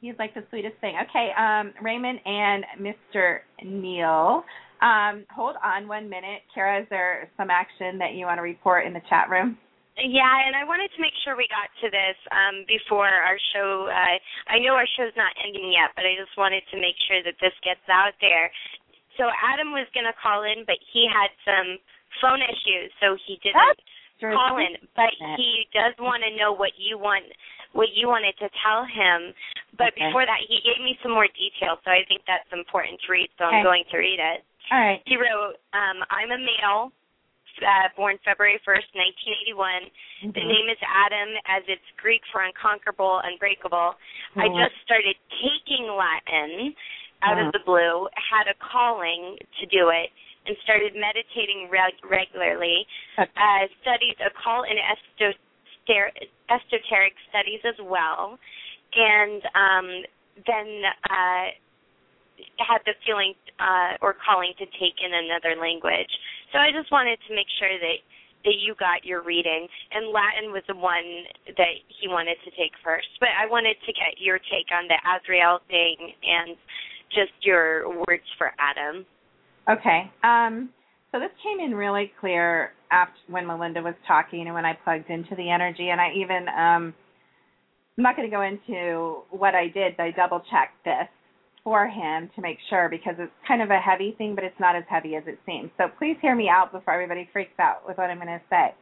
He's like the sweetest thing. Okay, um, Raymond and Mr. Neil. Um, hold on one minute. Kara, is there some action that you want to report in the chat room? Yeah, and I wanted to make sure we got to this um, before our show. Uh, I know our show's not ending yet, but I just wanted to make sure that this gets out there. So Adam was going to call in, but he had some phone issues, so he didn't True. call in. But he does want to know what you want, what you wanted to tell him. But Okay. before that, he gave me some more details, so I think that's important to read. So Okay. I'm going to read it. All right. He wrote, um, I'm a male, uh, born February 1st, 1981. The Mhm. name is Adam, as it's Greek for unconquerable, unbreakable. I Mhm. just started taking Latin out Mhm. of the blue, had a calling to do it, and started meditating reg- regularly. Okay. Uh, studied occult and esoter- esoteric studies as well. And um, then uh, had the feeling uh, or calling to take in another language. So I just wanted to make sure that that you got your reading, and Latin was the one that he wanted to take first. But I wanted to get your take on the Azrael thing and just your words for Adam. Okay. Um, so this came in really clear after when Melinda was talking and when I plugged into the energy, and I even um, I'm not going to go into what I did. But I double checked this. For him to make sure because it's kind of a heavy thing, but it's not as heavy as it seems. So please hear me out before everybody freaks out with what I'm going to say.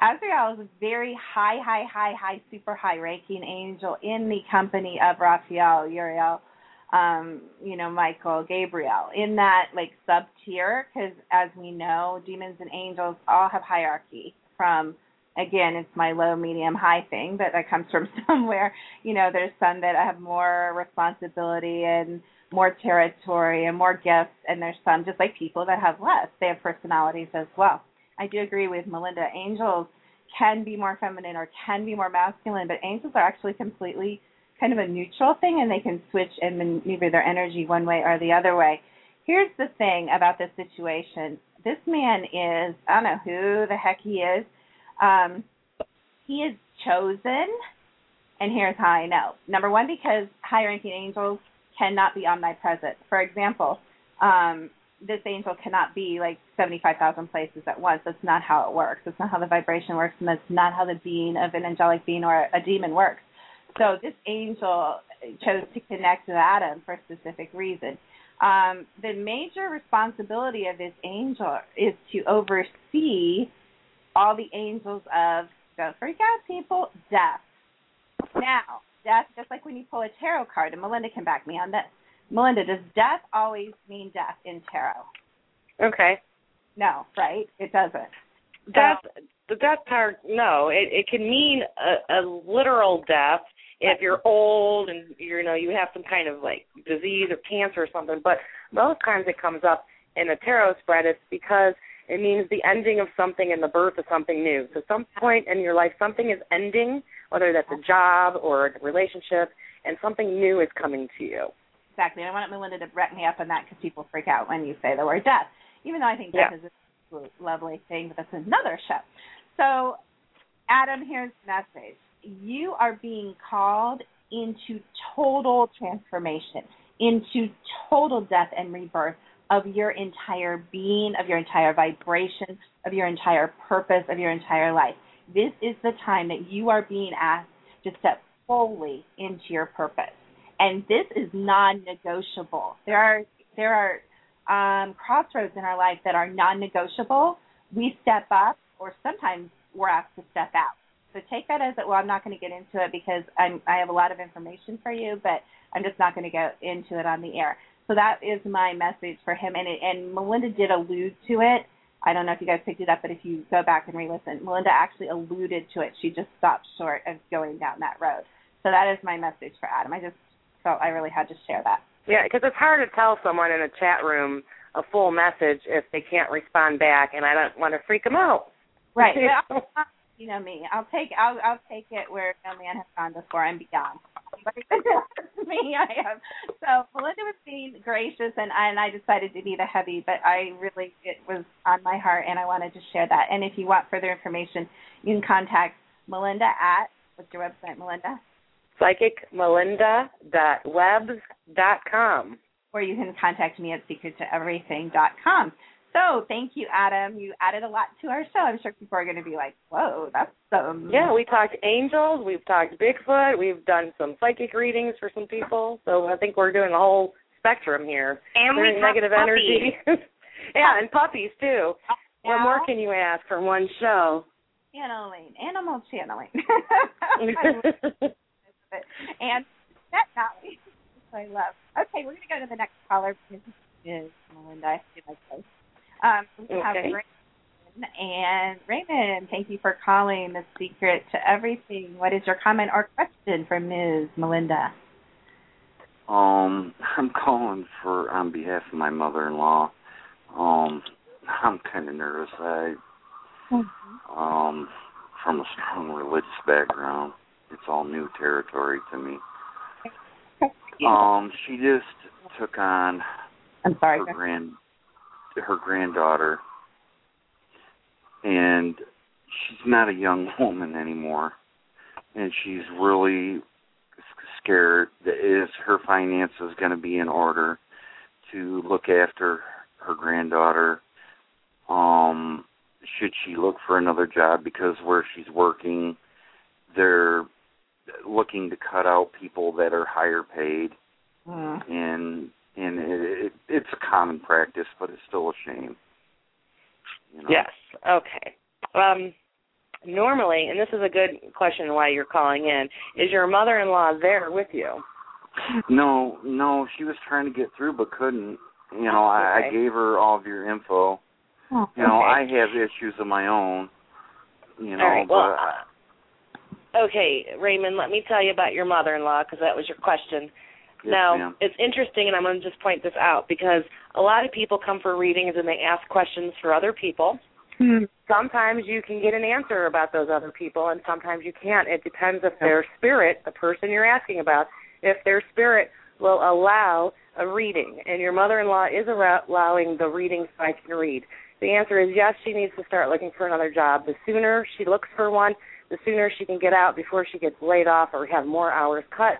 Azrael is a very high, high, high, high, super high ranking angel in the company of Raphael, Uriel, um, you know, Michael, Gabriel, in that like sub tier, because as we know, demons and angels all have hierarchy from again, it's my low, medium, high thing, but that comes from somewhere. You know, there's some that have more responsibility and more territory and more gifts, and there's some just like people that have less. They have personalities as well. I do agree with Melinda. Angels can be more feminine or can be more masculine, but angels are actually completely kind of a neutral thing and they can switch and maneuver their energy one way or the other way. Here's the thing about this situation. This man is, I don't know who the heck he is, um, he is chosen, and here's how I know. Number one, because high ranking angels cannot be omnipresent. For example, um, this angel cannot be like 75,000 places at once. That's not how it works. That's not how the vibration works, and that's not how the being of an angelic being or a demon works. So this angel chose to connect with Adam for a specific reason. Um, the major responsibility of this angel is to oversee all the angels of don't freak out, people, death. Now, death, just like when you pull a tarot card, and Melinda can back me on this. Melinda, does death always mean death in tarot? Okay. No, right? It doesn't. Death, the death part, no. It it can mean a, a literal death if you're old and you know you have some kind of like disease or cancer or something. But most times it comes up in a tarot spread. It's because it means the ending of something and the birth of something new. So some point in your life, something is ending, whether that's a job or a relationship, and something new is coming to you. Exactly. I want Melinda to back me up on that because people freak out when you say the word death, even though I think death yeah. is a lovely thing, but that's another show. So, Adam, here's the message. You are being called into total transformation, into total death and rebirth of your entire being, of your entire vibration, of your entire purpose, of your entire life. This is the time that you are being asked to step fully into your purpose. And this is non-negotiable. There are there are um, crossroads in our life that are non-negotiable. We step up, or sometimes we're asked to step out. So take that as it. Well, I'm not going to get into it because I'm, I have a lot of information for you, but I'm just not going to go into it on the air. So that is my message for him. And it, and Melinda did allude to it. I don't know if you guys picked it up, but if you go back and re-listen, Melinda actually alluded to it. She just stopped short of going down that road. So that is my message for Adam. I just felt I really had to share that. Yeah, because it's hard to tell someone in a chat room a full message if they can't respond back, and I don't want to freak them out. Right. you know me. I'll take I'll I'll take it where no man has gone before and beyond. me, I am. So Melinda was being gracious, and I, and I decided to be the heavy, but I really it was on my heart, and I wanted to share that. And if you want further information, you can contact Melinda at what's your website, Melinda? PsychicMelinda.webs.com. Or you can contact me at secrettoeverything.com. So thank you, Adam. You added a lot to our show. I'm sure people are going to be like, "Whoa, that's some." Yeah, we talked angels. We've talked Bigfoot. We've done some psychic readings for some people. So I think we're doing a whole spectrum here. And we negative puppies. energy. yeah, and puppies too. What more can you ask from one show? Channeling, animal channeling. and that knowledge, I love. Okay, we're going to go to the next caller. This is Melinda. I see my place. Um, we have Okay. Raymond. And Raymond, thank you for calling the secret to everything. What is your comment or question for Ms. Melinda? Um, I'm calling for on behalf of my mother-in-law. Um, I'm kind of nervous. I, um, from a strong religious background, it's all new territory to me. Um, she just took on I'm sorry. her grand her granddaughter, and she's not a young woman anymore, and she's really scared that is her finances going to be in order to look after her granddaughter. Um, should she look for another job because where she's working, they're looking to cut out people that are higher paid uh. and and it, it, it's a common practice, but it's still a shame. You know? Yes. Okay. Um, normally, and this is a good question why you're calling in, is your mother-in-law there with you? No, no, she was trying to get through but couldn't. You know, I, okay. I gave her all of your info. Oh, you know, okay. I have issues of my own. You know, all right. but Well, uh, okay, Raymond, let me tell you about your mother-in-law because that was your question. Yes, now, ma'am. it's interesting, and I'm going to just point this out because a lot of people come for readings and they ask questions for other people. Hmm. Sometimes you can get an answer about those other people, and sometimes you can't. It depends if their spirit, the person you're asking about, if their spirit will allow a reading. And your mother-in-law is allowing the readings I can read. The answer is yes, she needs to start looking for another job. The sooner she looks for one, the sooner she can get out before she gets laid off or have more hours cut.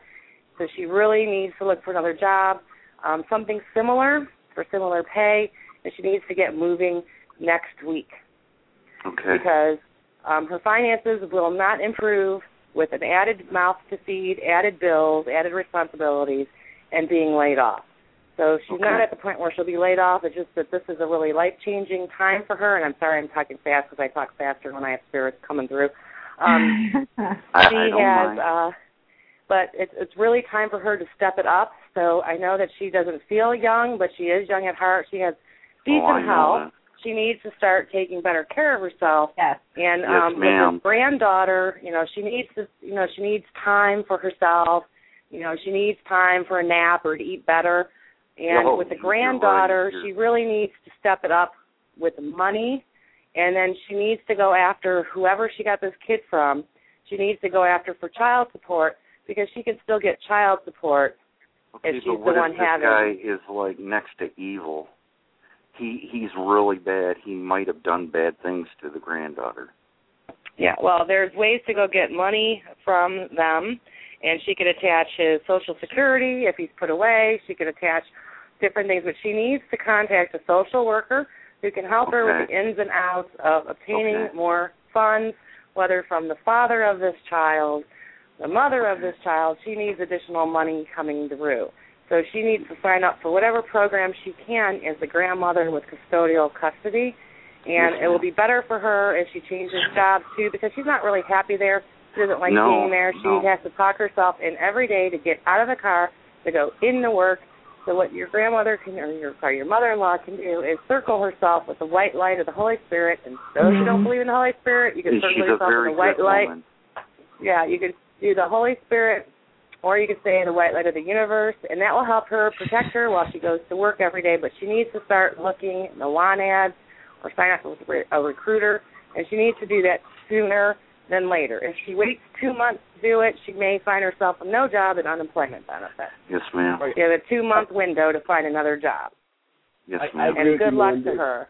So she really needs to look for another job, um, something similar for similar pay, and she needs to get moving next week Okay. because um, her finances will not improve with an added mouth to feed, added bills, added responsibilities, and being laid off. So she's not at the point where she'll be laid off. It's just that this is a really life changing time for her. And I'm sorry I'm talking fast because I talk faster when I have spirits coming through. Um, I, she I has, mind. uh, but it's it's really time for her to step it up. So I know that she doesn't feel young, but she is young at heart. She has decent oh, health that. she needs to start taking better care of herself. Yes. And Yes, um with ma'am. her granddaughter, you know, she needs to you know, she needs time for herself. You know, she needs time for a nap or to eat better. And Yo, with the you're right. granddaughter, she really needs to step it up with the money and then she needs to go after whoever she got this kid from. She needs to go after for child support because she can still get child support Okay, if she's but what the one if this having guy is like next to evil? He he's really bad. He might have done bad things to the granddaughter. Yeah, well, there's ways to go get money from them, and she could attach his social security if he's put away. She could attach different things, but she needs to contact a social worker who can help her with the ins and outs of obtaining Okay. more funds, whether from the father of this child, the mother of this child. She needs additional money coming through. So she needs to sign up for whatever program she can as the grandmother with custodial custody. And it will be better for her if she changes jobs too, because she's not really happy there. She doesn't like No, being there. She no. has to talk herself in every day to get out of the car to go into work. So what your grandmother can, or your sorry, your mother-in-law can do is circle herself with the white light of the Holy Spirit. And those who don't Mhm. believe in the Holy Spirit, you can circle yourself with the white light. woman. Yeah, you could do the Holy Spirit, or you could say the white light of the universe, and that will help her protect her while she goes to work every day. But she needs to start looking in the lawn ads or sign up with a recruiter, and she needs to do that sooner than later. If she waits two months to do it, she may find herself with no job and unemployment benefits. Yes, ma'am. You have a two-month window to find another job, Yes, I- I ma'am. and good luck to her.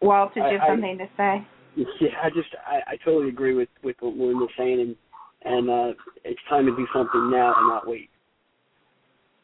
Walt, did you I- have I- something to say? Yeah, I just I, I totally agree with with what Melinda's saying, and and uh, it's time to do something now and not wait.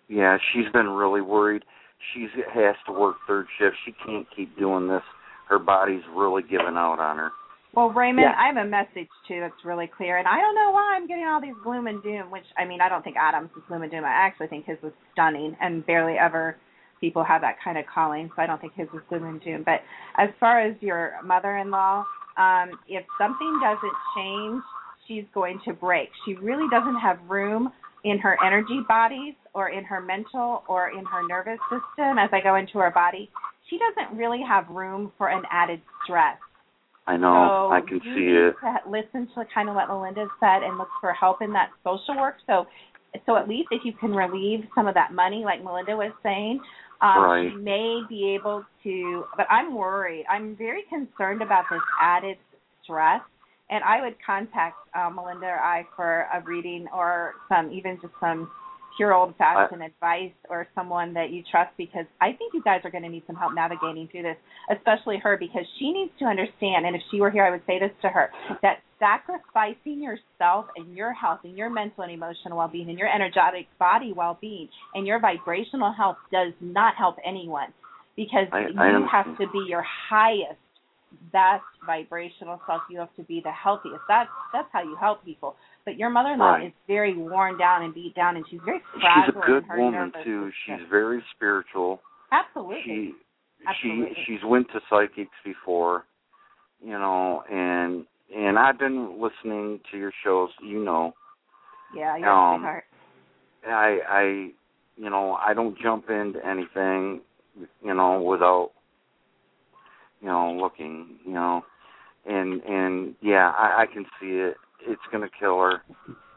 Yeah, she's been really worried. She has to work third shift. She can't keep doing this. Her body's really giving out on her. Well, Raymond, Yeah. I have a message too that's really clear, and I don't know why I'm getting all these gloom and doom. Which I mean, I don't think Adams is gloom and doom. I actually think his was stunning, and barely ever people have that kind of calling. So I don't think his was gloom and doom. But as far as your mother-in-law, um, if something doesn't change, she's going to break. She really doesn't have room in her energy bodies or in her mental or in her nervous system as I go into her body. She doesn't really have room for an added stress. I know. So I can you see it. To listen to kind of what Melinda said and look for help in that social work. So, so at least if you can relieve some of that money, like Melinda was saying, um, Right. she may be able to. But I'm worried. I'm very concerned about this added stress. And I would contact uh, Melinda or I for a reading or some, even just some pure old fashioned advice or someone that you trust because I think you guys are going to need some help navigating through this, especially her because she needs to understand. And if she were here, I would say this to her that sacrificing yourself and your health and your mental and emotional well being and your energetic body well being and your vibrational health does not help anyone because I- you I have to be your highest best vibrational self. You have to be the healthiest. That's that's how you help people. But your mother-in-law Right. is very worn down and beat down, and she's very She's a good woman too. system. She's very spiritual. absolutely. She Absolutely. she she's went to psychics before, you know, and and I've been listening to your shows, you know. yeah, you're um, sweetheart. I I you know, I don't jump into anything, you know, without you know, looking, you know. And and yeah, I, I can see it. It's gonna kill her.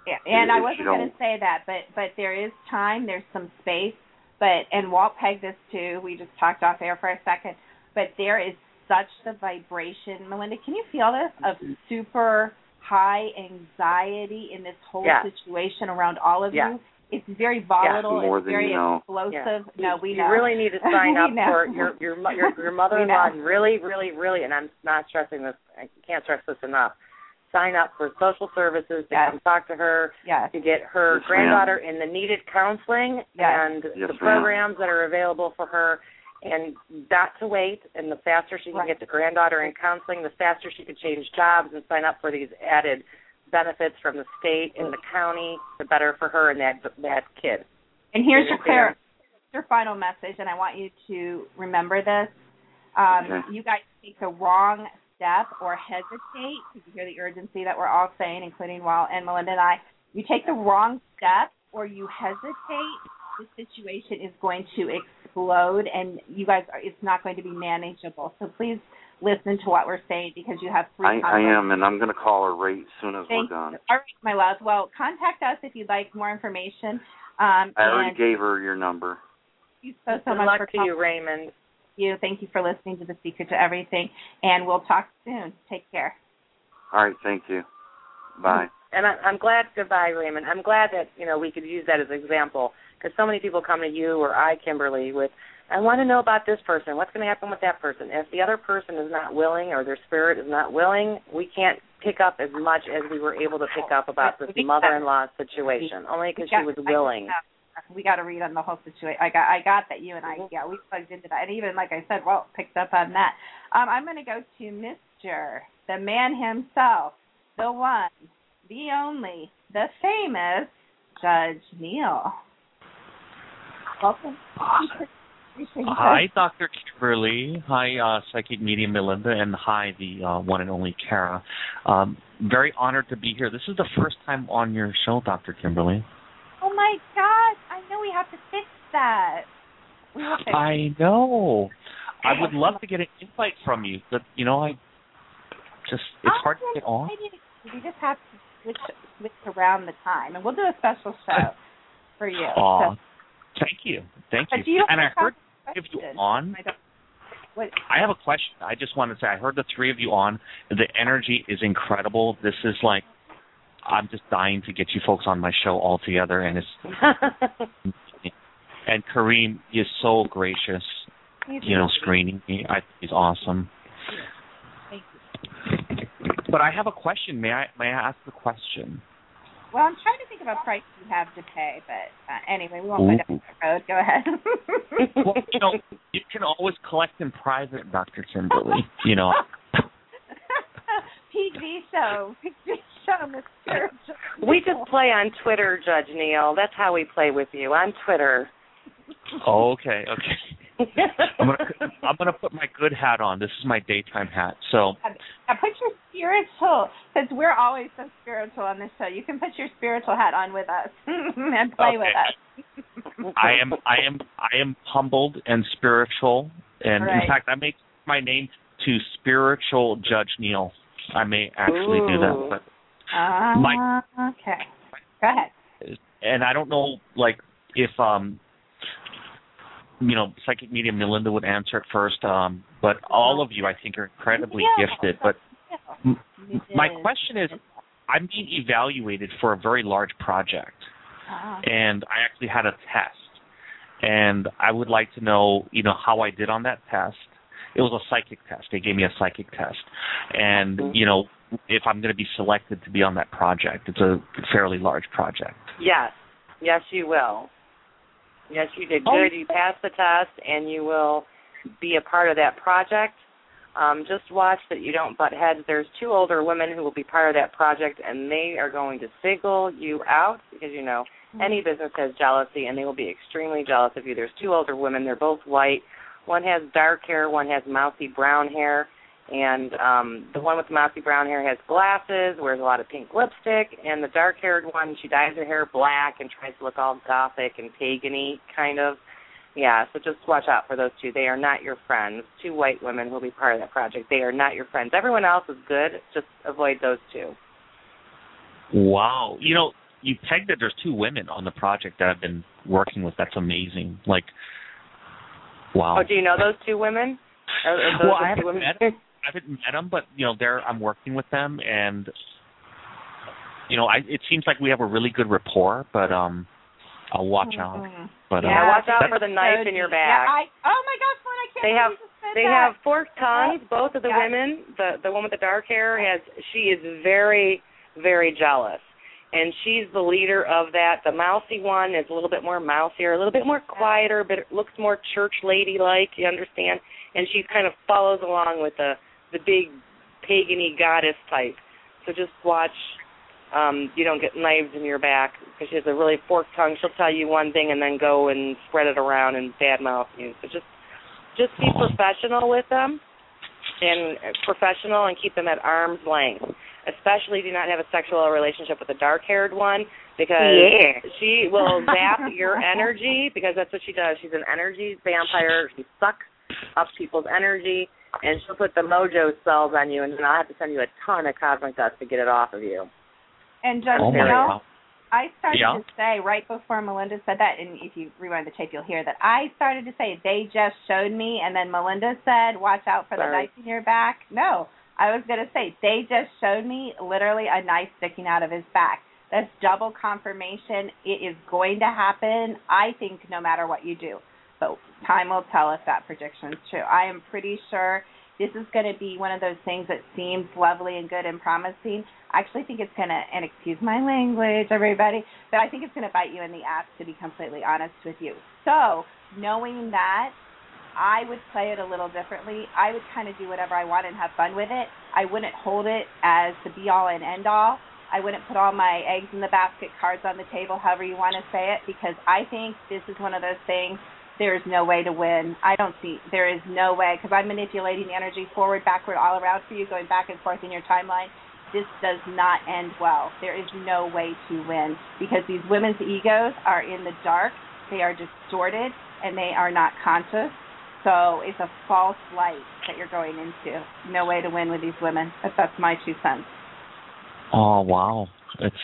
Yeah, and I wasn't going to say that, but but there is time. There's some space. But and Walt pegged this too. We just talked off air for a second. But there is such the vibration, Melinda. Can you feel this of super high anxiety in this whole Yeah. situation around all of Yeah. you? It's very volatile. More it's than very you know. explosive. Yeah. No, we you know. really need to sign up know. for your your mo- your your mother-in-law. Really, really, really, and I'm not stressing this. I can't stress this enough. Sign up for social services to Yes. come talk to her, Yes. to get her Yes, ma'am. granddaughter in the needed counseling Yes. and Yes, the ma'am. programs that are available for her, and not to wait. And the faster she can Right. get the granddaughter in counseling, the faster she can change jobs and sign up for these added benefits from the state and the county, the better for her and that that kid. And here's your clear, your final message, and I want you to remember this. Um, Okay. You guys take the wrong step or hesitate. Because you hear the urgency that we're all saying, including Walt and Melinda and I. You take the wrong step or you hesitate, the situation is going to explode, and you guys are. It's not going to be manageable. So please listen to what we're saying because you have three. I I am and I'm gonna call her right as soon as Thank we're done. you. All right, my love. Well, contact us if you'd like more information. Um, I already gave her your number. thank you so so Good much luck for to you. Raymond. you. Thank you for listening to The Secret to Everything, and we'll talk soon. Take care. All right, thank you. Bye. And I, I'm glad. Goodbye, Raymond. I'm glad that you know we could use that as an example because so many people come to you or I, Kimberly, with I want to know about this person. What's going to happen with that person? If the other person is not willing or their spirit is not willing, we can't pick up as much as we were able to pick up about this mother-in-law situation, only because she was willing. We got to read on the whole situation. I got, I got that. You and I, yeah, we plugged into that, and even like I said, well, picked up on that. Um, I'm going to go to Mister, the man himself, the one, the only, the famous Judge Neil. Welcome. Hi, Dr. Kimberly. Hi, uh, Psychic Medium Melinda, and hi, the uh, one and only Kara. Um, very honored to be here. This is the first time on your show, Dr. Kimberly. Oh my God! I know we have to fix that. Fix I know. I would love to get an invite from you, but you know, I just it's hard to get on. We just have to switch switch around the time, and we'll do a special show for you. Aw, So- thank you, thank you. you and I heard three you on. I. What? I have a question. I just want to say I heard the three of you on. The energy is incredible. This is like I'm just dying to get you folks on my show all together, and it's and Kareem is so gracious. You know, screening me. I think he's awesome. Thank But I have a question. May I may I ask the question? Well, I'm trying to think of a price you have to pay, but uh, anyway, we won't go down that road. Go ahead. well, you know, you can always collect in private, Dr. Kimberly. You know. PG show, PG show, Mr. We just play on Twitter, Judge Neil. That's how we play with you on Twitter. Oh, okay, okay. I'm gonna I'm gonna put my good hat on. This is my daytime hat. So Now put your spiritual, because we're always so spiritual on this show. You can put your spiritual hat on with us and play with us. I am I am I am humbled and spiritual, and Right. in fact, I make my name to spiritual Judge Neil. I may actually do that, but Uh, My- okay. Go ahead. and I don't know like if um you know psychic medium Melinda would answer it first, um, but all of you I think are incredibly Yeah. gifted. But m- my question is, I'm being evaluated for a very large project. Uh, and I actually had a test, and I would like to know, you know, how I did on that test. It was a psychic test. They gave me a psychic test, and you know, if I'm going to be selected to be on that project, it's a fairly large project. Yes. Yes, you will. Yes, you did Oh. good. You passed the test, and you will be a part of that project. Um, just watch that you don't butt heads. There's two older women who will be part of that project, and they are going to single you out because you know Mm-hmm. any business has jealousy, and they will be extremely jealous of you. There's two older women. They're both white. One has dark hair. One has mousy brown hair. And um the one with the mousy brown hair has glasses, wears a lot of pink lipstick, and the dark-haired one, she dyes her hair black and tries to look all gothic and pagany kind of. Yeah, so just watch out for those two. They are not your friends. Two white women will be part of that project. They are not your friends. Everyone else is good. Just avoid those two. Wow. You know, you pegged that there's two women on the project that I've been working with. That's amazing. Like, wow. Oh, do you know those two women? Are, are well, I haven't met them. I haven't met them, but you know, they're I'm working with them, and you know, I it seems like we have a really good rapport. But um, I'll watch out. But yeah, um, watch out for the knife in your Yeah, back. I. Oh my gosh, Lynn, I can't they have you just said they that. have forked tongues. Both of the Yeah. women, the the one with the dark hair has she is very very jealous, and she's the leader of that. The mousy one is a little bit more mousier, a little bit more quieter, but it looks more church lady like. You understand? And she kind of follows along with the the big pagany goddess type. So just watch. Um, you don't get knives in your back because she has a really forked tongue. She'll tell you one thing and then go and spread it around and badmouth you. So just just be professional with them and uh, professional and keep them at arm's length. Especially do not have a sexual relationship with a dark haired one because Yeah. she will zap your energy because that's what she does. She's an energy vampire. She sucks up people's energy and she'll put the mojo spells on you and then I'll have to send you a ton of cosmic dust to get it off of you. And just oh you know, God. I started Yeah. to say right before Melinda said that, and if you rewind the tape, you'll hear that I started to say they just showed me, and then Melinda said, "Watch out for the knife in your back." No, I was going to say they just showed me literally a knife sticking out of his back. That's double confirmation. It is going to happen. I think no matter what you do, but time will tell if that prediction is true. I am pretty sure this is going to be one of those things that seems lovely and good and promising. I actually think it's going to, and excuse my language, everybody, but I think it's going to bite you in the ass, to be completely honest with you. So, knowing that, I would play it a little differently. I would kind of do whatever I want and have fun with it. I wouldn't hold it as the be all and end all. I wouldn't put all my eggs in the basket, cards on the table, however you want to say it, because I think this is one of those things there is no way to win. I don't see there is no way because I'm manipulating the energy forward, backward, all around for you, going back and forth in your timeline. This does not end well. There is no way to win because these women's egos are in the dark. They are distorted and they are not conscious. So it's a false light that you're going into. No way to win with these women. That's my two cents. Oh wow, it's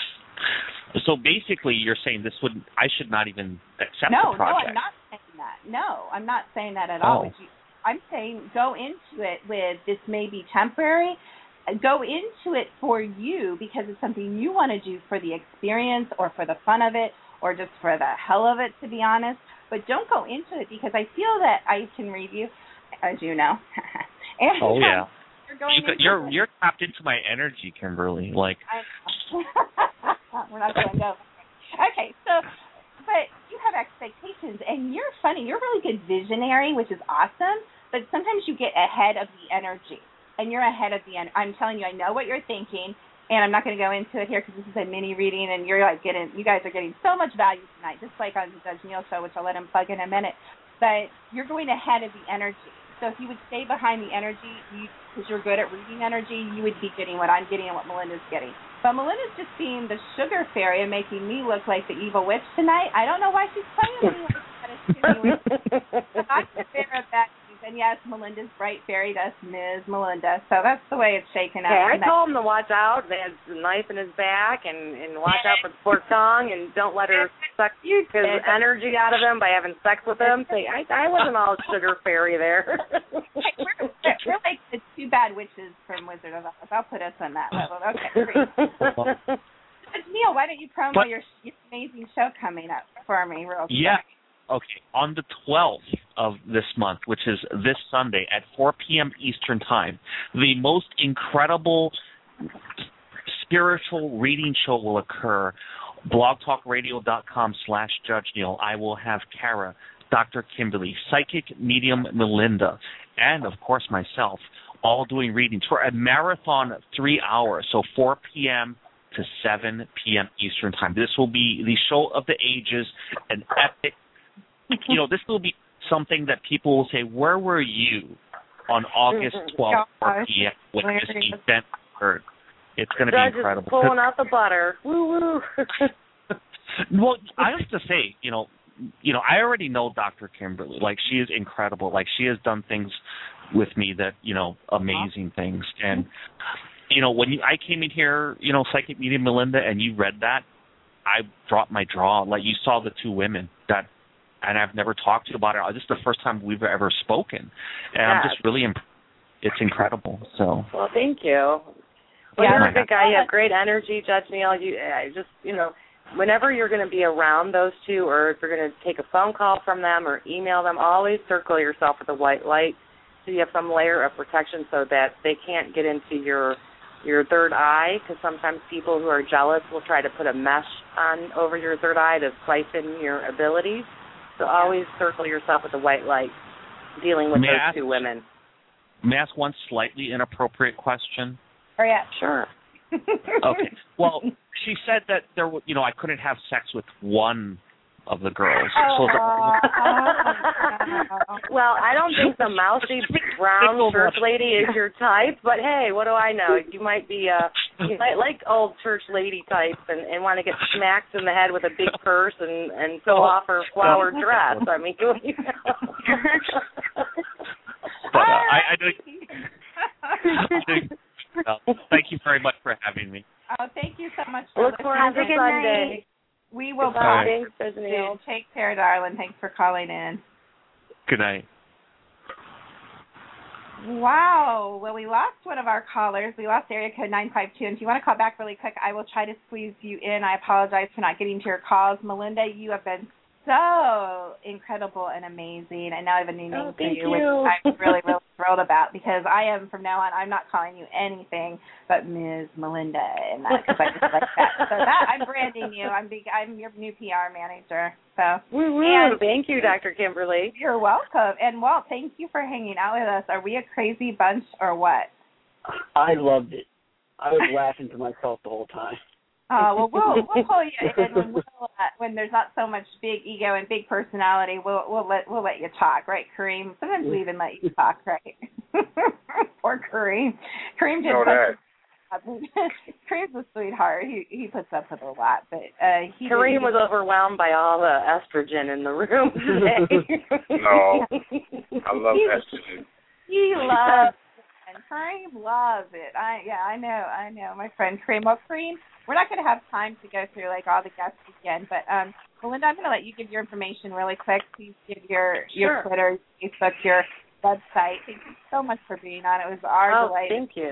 so basically you're saying this would I should not even accept no, the project. no, no, I'm not that. No, I'm not saying that at Oh. all. Would you- I'm saying go into it with this may be temporary. Go into it for you because it's something you want to do for the experience or for the fun of it or just for the hell of it, to be honest. But don't go into it because I feel that I can read you, as you know. and Oh yeah, you're going you, into you're you're tapped into my energy, Kimberly. Like We're not going to go. Okay, so, but you have expectations, and you're funny. You're a really good visionary, which is awesome. But sometimes you get ahead of the energy, and you're ahead of the. En- I'm telling you, I know what you're thinking, and I'm not going to go into it here because this is a mini reading, and you're like getting. You guys are getting so much value tonight, just like on the Judge Neil show, which I'll let him plug in a minute. But you're going ahead of the energy. So if you would stay behind the energy, because you're good at reading energy, you would be getting what I'm getting and what Melinda's getting. But Melinda's just being the sugar fairy and making me look like the evil witch tonight. I don't know why she's playing me like that. I'm the fair of that. And yes, Melinda's bright fairy dust, Ms. Melinda. So that's the way it's shaken out. Hey, I told him to watch out. He has a knife in his back, and and watch out for the forked tongue, and don't let her suck his energy out of him by having sex with him. Say, I I wasn't all sugar fairy there. We're, we're, we're like the two bad witches from Wizard of Oz. I'll put us on that level. Okay, great. Neil, why don't you promo But- your, your amazing show coming up for me real quick? Yeah. Okay. On the 12th of this month, which is this Sunday at 4 p.m. Eastern Time, the most incredible spiritual reading show will occur. blogtalkradio.com slash Judge Neil. I will have Kara, Dr. Kimberly, Psychic Medium Melinda, and of course myself all doing readings for a marathon three hours, so 4 p.m. to 7 p.m. Eastern time. This will be the show of the ages, an epic. You know, this will be something that people will say, "Where were you on August 12th, 4 p.m. when this event occurred?" It's going to be Judge incredible. is pulling out the butter. Woo woo. well, I have to say, you know, you know, I already know Dr. Kimberly. Like she is incredible. Like she has done things with me that, you know, amazing things. And you know, when you, I came in here, you know, psychic medium Melinda and you read that, I dropped my jaw. Like you saw the two women that and I've never talked to you about it. This is the first time we've ever spoken. And I'm just really imp- it's incredible. So Well, thank you. Well, Yeah. you're a good guy. You have great energy, Judge Neil. You, I just, you know, whenever you're going to be around those two, or if you're going to take a phone call from them or email them, always circle yourself with a white light, so you have some layer of protection, so that they can't get into your your third eye. Because sometimes people who are jealous will try to put a mesh on over your third eye to siphon your abilities. So always circle yourself with a white light, dealing with May those ask- two women. may I ask one slightly inappropriate question? Oh yeah, Sure. Okay. Well, she said that there, w- you know, I couldn't have sex with one of the girls. Oh, so well, I don't think the mousy brown church lady is your type, but hey, what do I know? You might be uh you might like old church lady types and, and want to get smacked in the head with a big purse and and sew off her flowered dress. I mean, you know. but uh, I, I do. well, thank you very much for having me. Oh, thank you so much for Look forward to listening. Sunday. We will Goodbye. talk Thanks, Judge Neil. soon. Take care, darling. Thanks for calling in. Good night. Wow. Well, we lost one of our callers. We lost area code 952. And if you want to call back really quick, I will try to squeeze you in. I apologize for not getting to your calls. Melinda, you have been so incredible and amazing. And now I have a new oh, name Oh, for thank you, which. I'm really, really thrilled about because I am, from now on, I'm not calling you anything but Ms. Melinda. And because I just like that. So that, I'm branding you. I'm, be, I'm your new PR manager. So Woo woo. Thank you, Dr. Kimberly. you're welcome. And Walt, thank you for hanging out with us. Are we a crazy bunch or what? I loved it. I was laughing to myself the whole time. Uh, well, we'll we'll pull you in when we'll, uh, when there's not so much big ego and big personality. We'll we'll let we'll let you talk, right, Kareem? Sometimes we even let you talk, right? Poor Kareem. Kareem did Know that. Kareem's a sweetheart. He he puts up with a lot, but uh, he Kareem was overwhelmed by all the estrogen in the room today. No. I love estrogen. He loves And Kareem loves it. I yeah, I know, I know. My friend Kareem. Well, Kareem, we're not going to have time to go through like all the guests again, but um, Melinda, I'm going to let you give your information really quick. Please give your your Twitter, Facebook, your website. Thank you so much for being on. It was our oh, delight. thank you.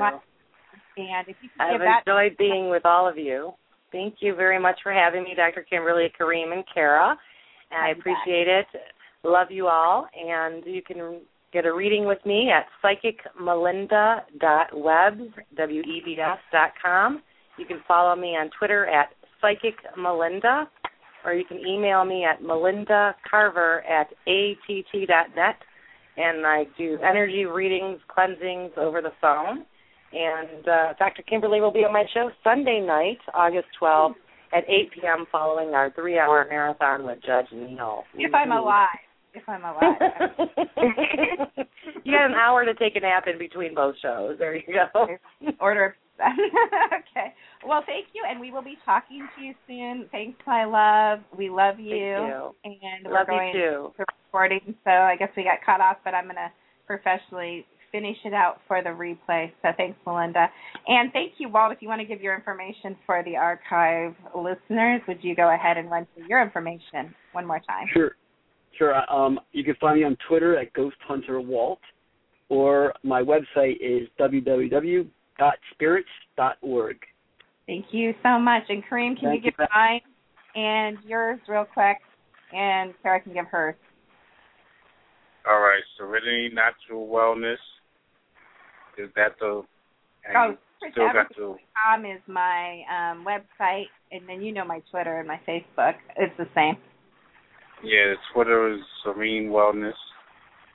And if you could I've give that enjoyed being with all of you. Thank you very much for having me, Dr. Kimberly, Kareem, and Kara. I appreciate it. Love you all. And you can get a reading with me at psychicmelinda.webs, W-E-B-S dot com. You can follow me on Twitter at psychicmelinda, or you can email me at melindacarver at att.net. And I do energy readings, cleansings over the phone. And uh, Dr. Kimberly will be on my show Sunday night, August 12th at 8 p.m. following our three-hour marathon with Judge Neil. if I'm alive. If I'm alive. you got an hour to take a nap in between both shows. There you go. Order. okay. Well, thank you, and we will be talking to you soon. Thanks, my love. We love you. you. And Love we're you going too. to recording, so I guess we got cut off, but I'm going to professionally finish it out for the replay. So thanks, Melinda. And thank you, Walt. If you want to give your information for the archive listeners, would you go ahead and run through your information one more time? Sure. Sure. Um, you can find me on Twitter at Ghost Hunter Walt, or my website is www.spirits.org. Thank you so much. And Kareem, can Thank you you. give mine and yours real quick? And Sarah can give hers. All right, Serenity Natural Wellness. Is that the? And Oh, you still got the. Com is my um, website, and then you know my Twitter and my Facebook. It's the same. Yeah, the Twitter is Serene Wellness,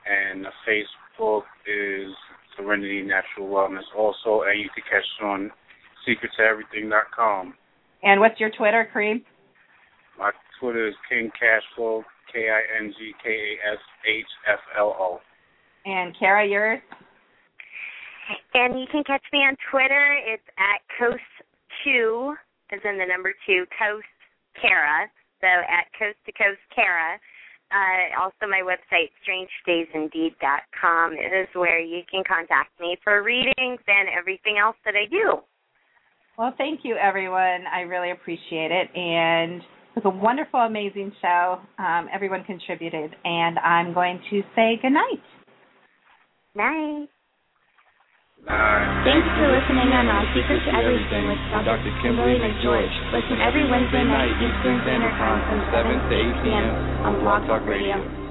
and the Facebook is Serenity Natural Wellness also, and you can catch us on secrettoeverything.com. And what's your Twitter, Kareem? My Twitter is King Cashflow, K I N G K A S H F L O. And Kara, yours? And you can catch me on Twitter. It's at Coast2, as in the number two, Coast Kara. So at Coast to Coast Kara. Uh, also, my website, strangedaysindeed.com, is where you can contact me for readings and everything else that I do. Well, thank you, everyone. I really appreciate it. And it was a wonderful, amazing show. Um, everyone contributed. And I'm going to say good night. Night. Thanks for listening on Our Secret to Everything with Dr. Kimberly McGeorge. Listen every Wednesday night Eastern Standard Time from 7 to 8 p.m. on Blog Talk Radio.